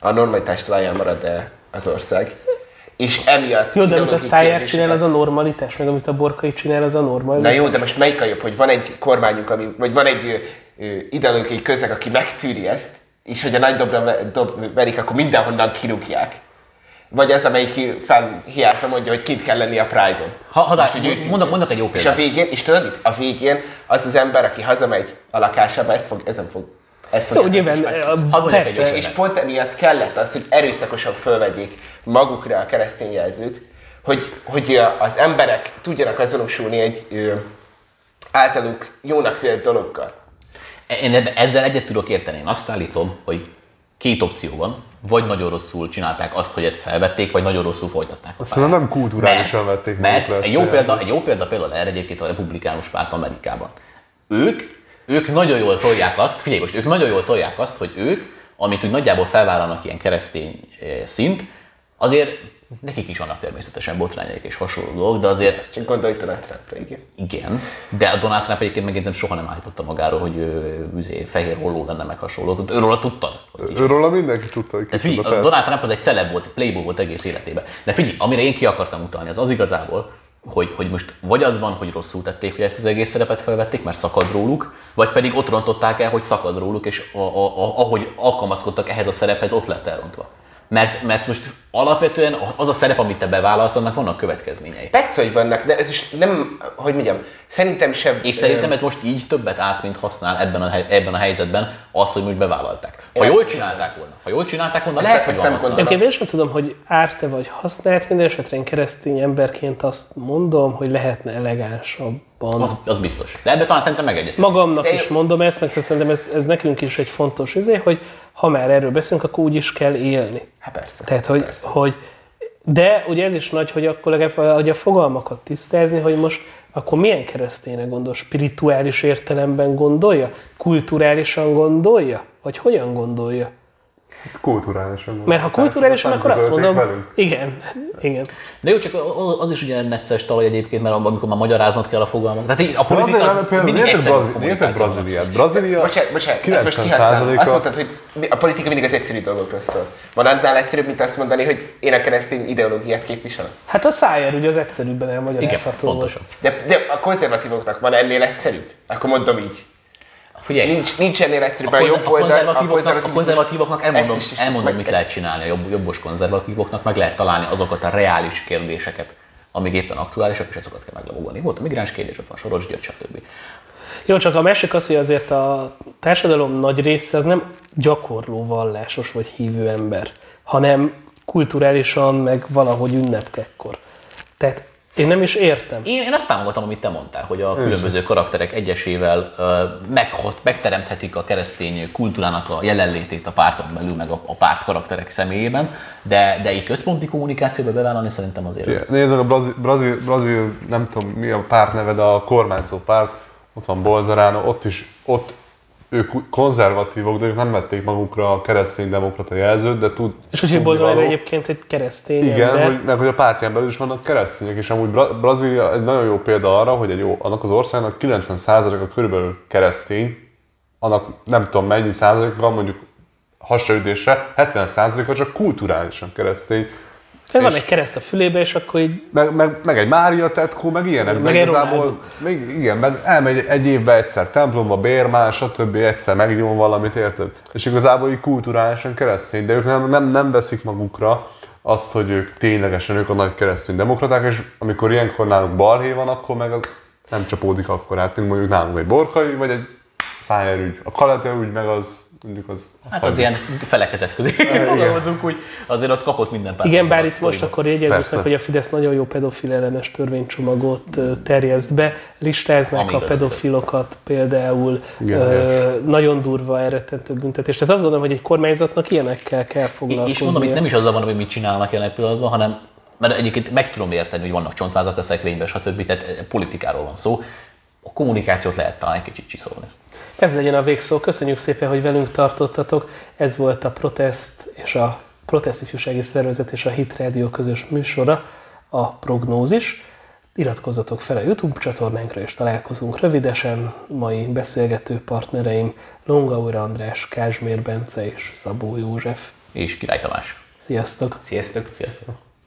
a normalitástól alján marad-e az ország, és emiatt Jó, de amit a kérdéseket- csinál, az a normalitás, meg amit a borkai csinál, az a normalitás. Na jó, de most melyik a jobb, hogy van egy kormányunk, ami, vagy van egy ideológiai közeg, aki megtűri ezt, és hogy a nagy dobra dob, verik, akkor mindenhonnan kirúgják. Vagy az, amelyik felhiázza mondja, hogy kint kell lenni a Pride-on. Ha, ha Most őszintén. mondok, mondok egy jó És a példát. végén, és tudod mit? A végén az az ember, aki hazamegy a lakásába, ez fog, ezen fog, ez fog Jó, nyilván, persze, és pont emiatt kellett az, hogy erőszakosan fölvegyék magukra a keresztény jelzőt, hogy, hogy az emberek tudjanak azonosulni egy ö, általuk jónak vélt dologgal. Én ebbe- ezzel egyet tudok érteni. Én azt állítom, hogy két opció van. Vagy nagyon rosszul csinálták azt, hogy ezt felvették, vagy nagyon rosszul folytatták. a nem kulturálisan mert, vették Mert ezt egy jó, példa, egy jó példa például erre egyébként a republikánus párt Amerikában. Ők, ők nagyon jól tolják azt, figyelj most, ők nagyon jól tolják azt, hogy ők, amit úgy nagyjából felvállalnak ilyen keresztény eh, szint, azért nekik is vannak természetesen botrányaik és hasonló dolgok, de azért Csak gondolj Donald Trumpra, igen. igen, de a Donald Trump egyébként megjegyzem soha nem állította magáról, hogy ő, üzé, fehér holló lenne meg hasonló. Őről tudtad, Őről mindenki tudta, hogy Tehát figyelj, a. Donald Trump az egy celeb volt, playboy volt egész életében. De figyelj, amire én ki akartam utalni, az az igazából, hogy, hogy most vagy az van, hogy rosszul tették, hogy ezt az egész szerepet felvették, mert szakad róluk, vagy pedig ott rontották el, hogy szakad róluk, és a, a, a, ahogy alkalmazkodtak ehhez a szerephez, ott lett elrontva. Mert, mert most alapvetően az a szerep, amit te bevállalsz, annak vannak következményei. Persze, hogy vannak, de ez is nem, hogy mondjam, szerintem sem... És szerintem ez most így többet árt, mint használ ebben a, hely- ebben a helyzetben az, hogy most bevállalták. Ha jól csinálták volna, ha jól csinálták volna, Lehet, azt hogy nem van. Egyébként én sem tudom, hogy árt-e vagy használt, minden esetre én keresztény emberként azt mondom, hogy lehetne elegánsabban. Az, az biztos. De ebben talán szerintem megegyezünk. Magamnak De is mondom ezt, mert szerintem ez, ez nekünk is egy fontos izé, hogy ha már erről beszélünk, akkor úgy is kell élni. Hát persze. Tehát, hogy, persze. Hogy de ugye ez is nagy, hogy akkor legalább hogy a fogalmakat tisztázni, hogy most akkor milyen keresztényre gondol? Spirituális értelemben gondolja? Kulturálisan gondolja? Vagy hogyan gondolja? Kulturálisan. Mert ha kulturálisan, akkor azt mondom, Velünk. igen, igen. De jó, csak az is ugye necces talaj egyébként, mert amikor már magyaráznod kell a fogalmak. Tehát a politika azért az például mindig egyszerű Brazi- kommunikáció. Brazíliát. Brazília Bocsánat, bocsánat, ezt most kihasználom. Azt 90%-a mondtad, hogy a politika mindig az egyszerű dolgokról szól. Van annál egyszerűbb, mint azt mondani, hogy én a keresztény ideológiát képviselem. Hát a szájér ugye az egyszerűbben Igen, elmagyarázható volt. pontosan. De, de a konzervatívoknak van ennél egyszerűbb? Akkor mondom így. Figyelj, Nincs, nincs ennél egyszerűbb. a, A, konzer- jobb a, oldal, a konzervatívoknak, a konzervatívizmus- konzervatívoknak elmondom, is- elmondom mit ezt- lehet csinálni. A jobb, jobbos konzervatívoknak meg lehet találni azokat a reális kérdéseket, amíg éppen aktuálisak, és azokat kell meglomolni. Volt a migráns kérdés, ott van Soros György, stb. Jó, csak a másik az, hogy azért a társadalom nagy része az nem gyakorló vallásos vagy hívő ember, hanem kulturálisan, meg valahogy ünnepkekkor. Tehát én nem is értem. Én, én azt támogatom, amit te mondtál, hogy a különböző karakterek egyesével uh, meghoz, megteremthetik a keresztény kultúrának a jelenlétét a párton belül, meg a, a párt karakterek személyében, de, de így központi kommunikációba bevállalni szerintem azért az... Nézd meg a brazil, brazil, brazil, nem tudom mi a párt neve, de a kormányzó párt, ott van Bolzarano, ott is, ott ők konzervatívok, de ők nem vették magukra a keresztény demokrata jelzőt, de tud, És tudnivaló- Bolsonaro egyébként egy keresztény Igen, ember. hogy, meg hogy a pártján belül is vannak keresztények, és amúgy Bra- Brazília egy nagyon jó példa arra, hogy egy jó, annak az országnak 90%-a körülbelül keresztény, annak nem tudom mennyi százaléka, mondjuk hasraütésre, 70%-a csak kulturálisan keresztény. Tehát van egy kereszt a fülébe, és akkor így Meg, meg, meg egy Mária tetkó, meg ilyenek. Meg Meg igazából, még, igen, meg elmegy egy évben egyszer templomba, bérmál, stb. egyszer megnyom valamit, érted? És igazából így kulturálisan keresztény, de ők nem, nem, nem veszik magukra azt, hogy ők ténylegesen ők a nagy keresztény demokraták, és amikor ilyenkor náluk balhé van, akkor meg az nem csapódik akkor át, mint mondjuk nálunk egy borkai, vagy egy szájerügy. A kalete ügy meg az, mondjuk az, az Hát az ilyen felekezet közé [laughs] fogalmazunk úgy, azért ott kapott minden párt. Igen, bár itt most akkor jegyezzük meg, hogy a Fidesz nagyon jó pedofil ellenes törvénycsomagot terjeszt be, listáznák Amíg a az pedofilokat például, Igen, ö, nagyon durva elrettentő büntetés. Tehát azt gondolom, hogy egy kormányzatnak ilyenekkel kell foglalkozni. És mondom, itt nem is azzal van, hogy mit csinálnak jelen pillanatban, hanem mert egyébként meg tudom érteni, hogy vannak csontvázak a szekrényben, stb. Tehát eh, politikáról van szó. A kommunikációt lehet talán egy kicsit csiszolni. Ez legyen a végszó. Köszönjük szépen, hogy velünk tartottatok. Ez volt a Protest és a Protest Ifjúsági Szervezet és a Hit Radio közös műsora, a Prognózis. Iratkozzatok fel a YouTube csatornánkra, és találkozunk rövidesen. Mai beszélgető partnereim Longaura András, Kázsmér Bence és Szabó József. És Király Tamás. Sziasztok! Sziasztok! Sziasztok!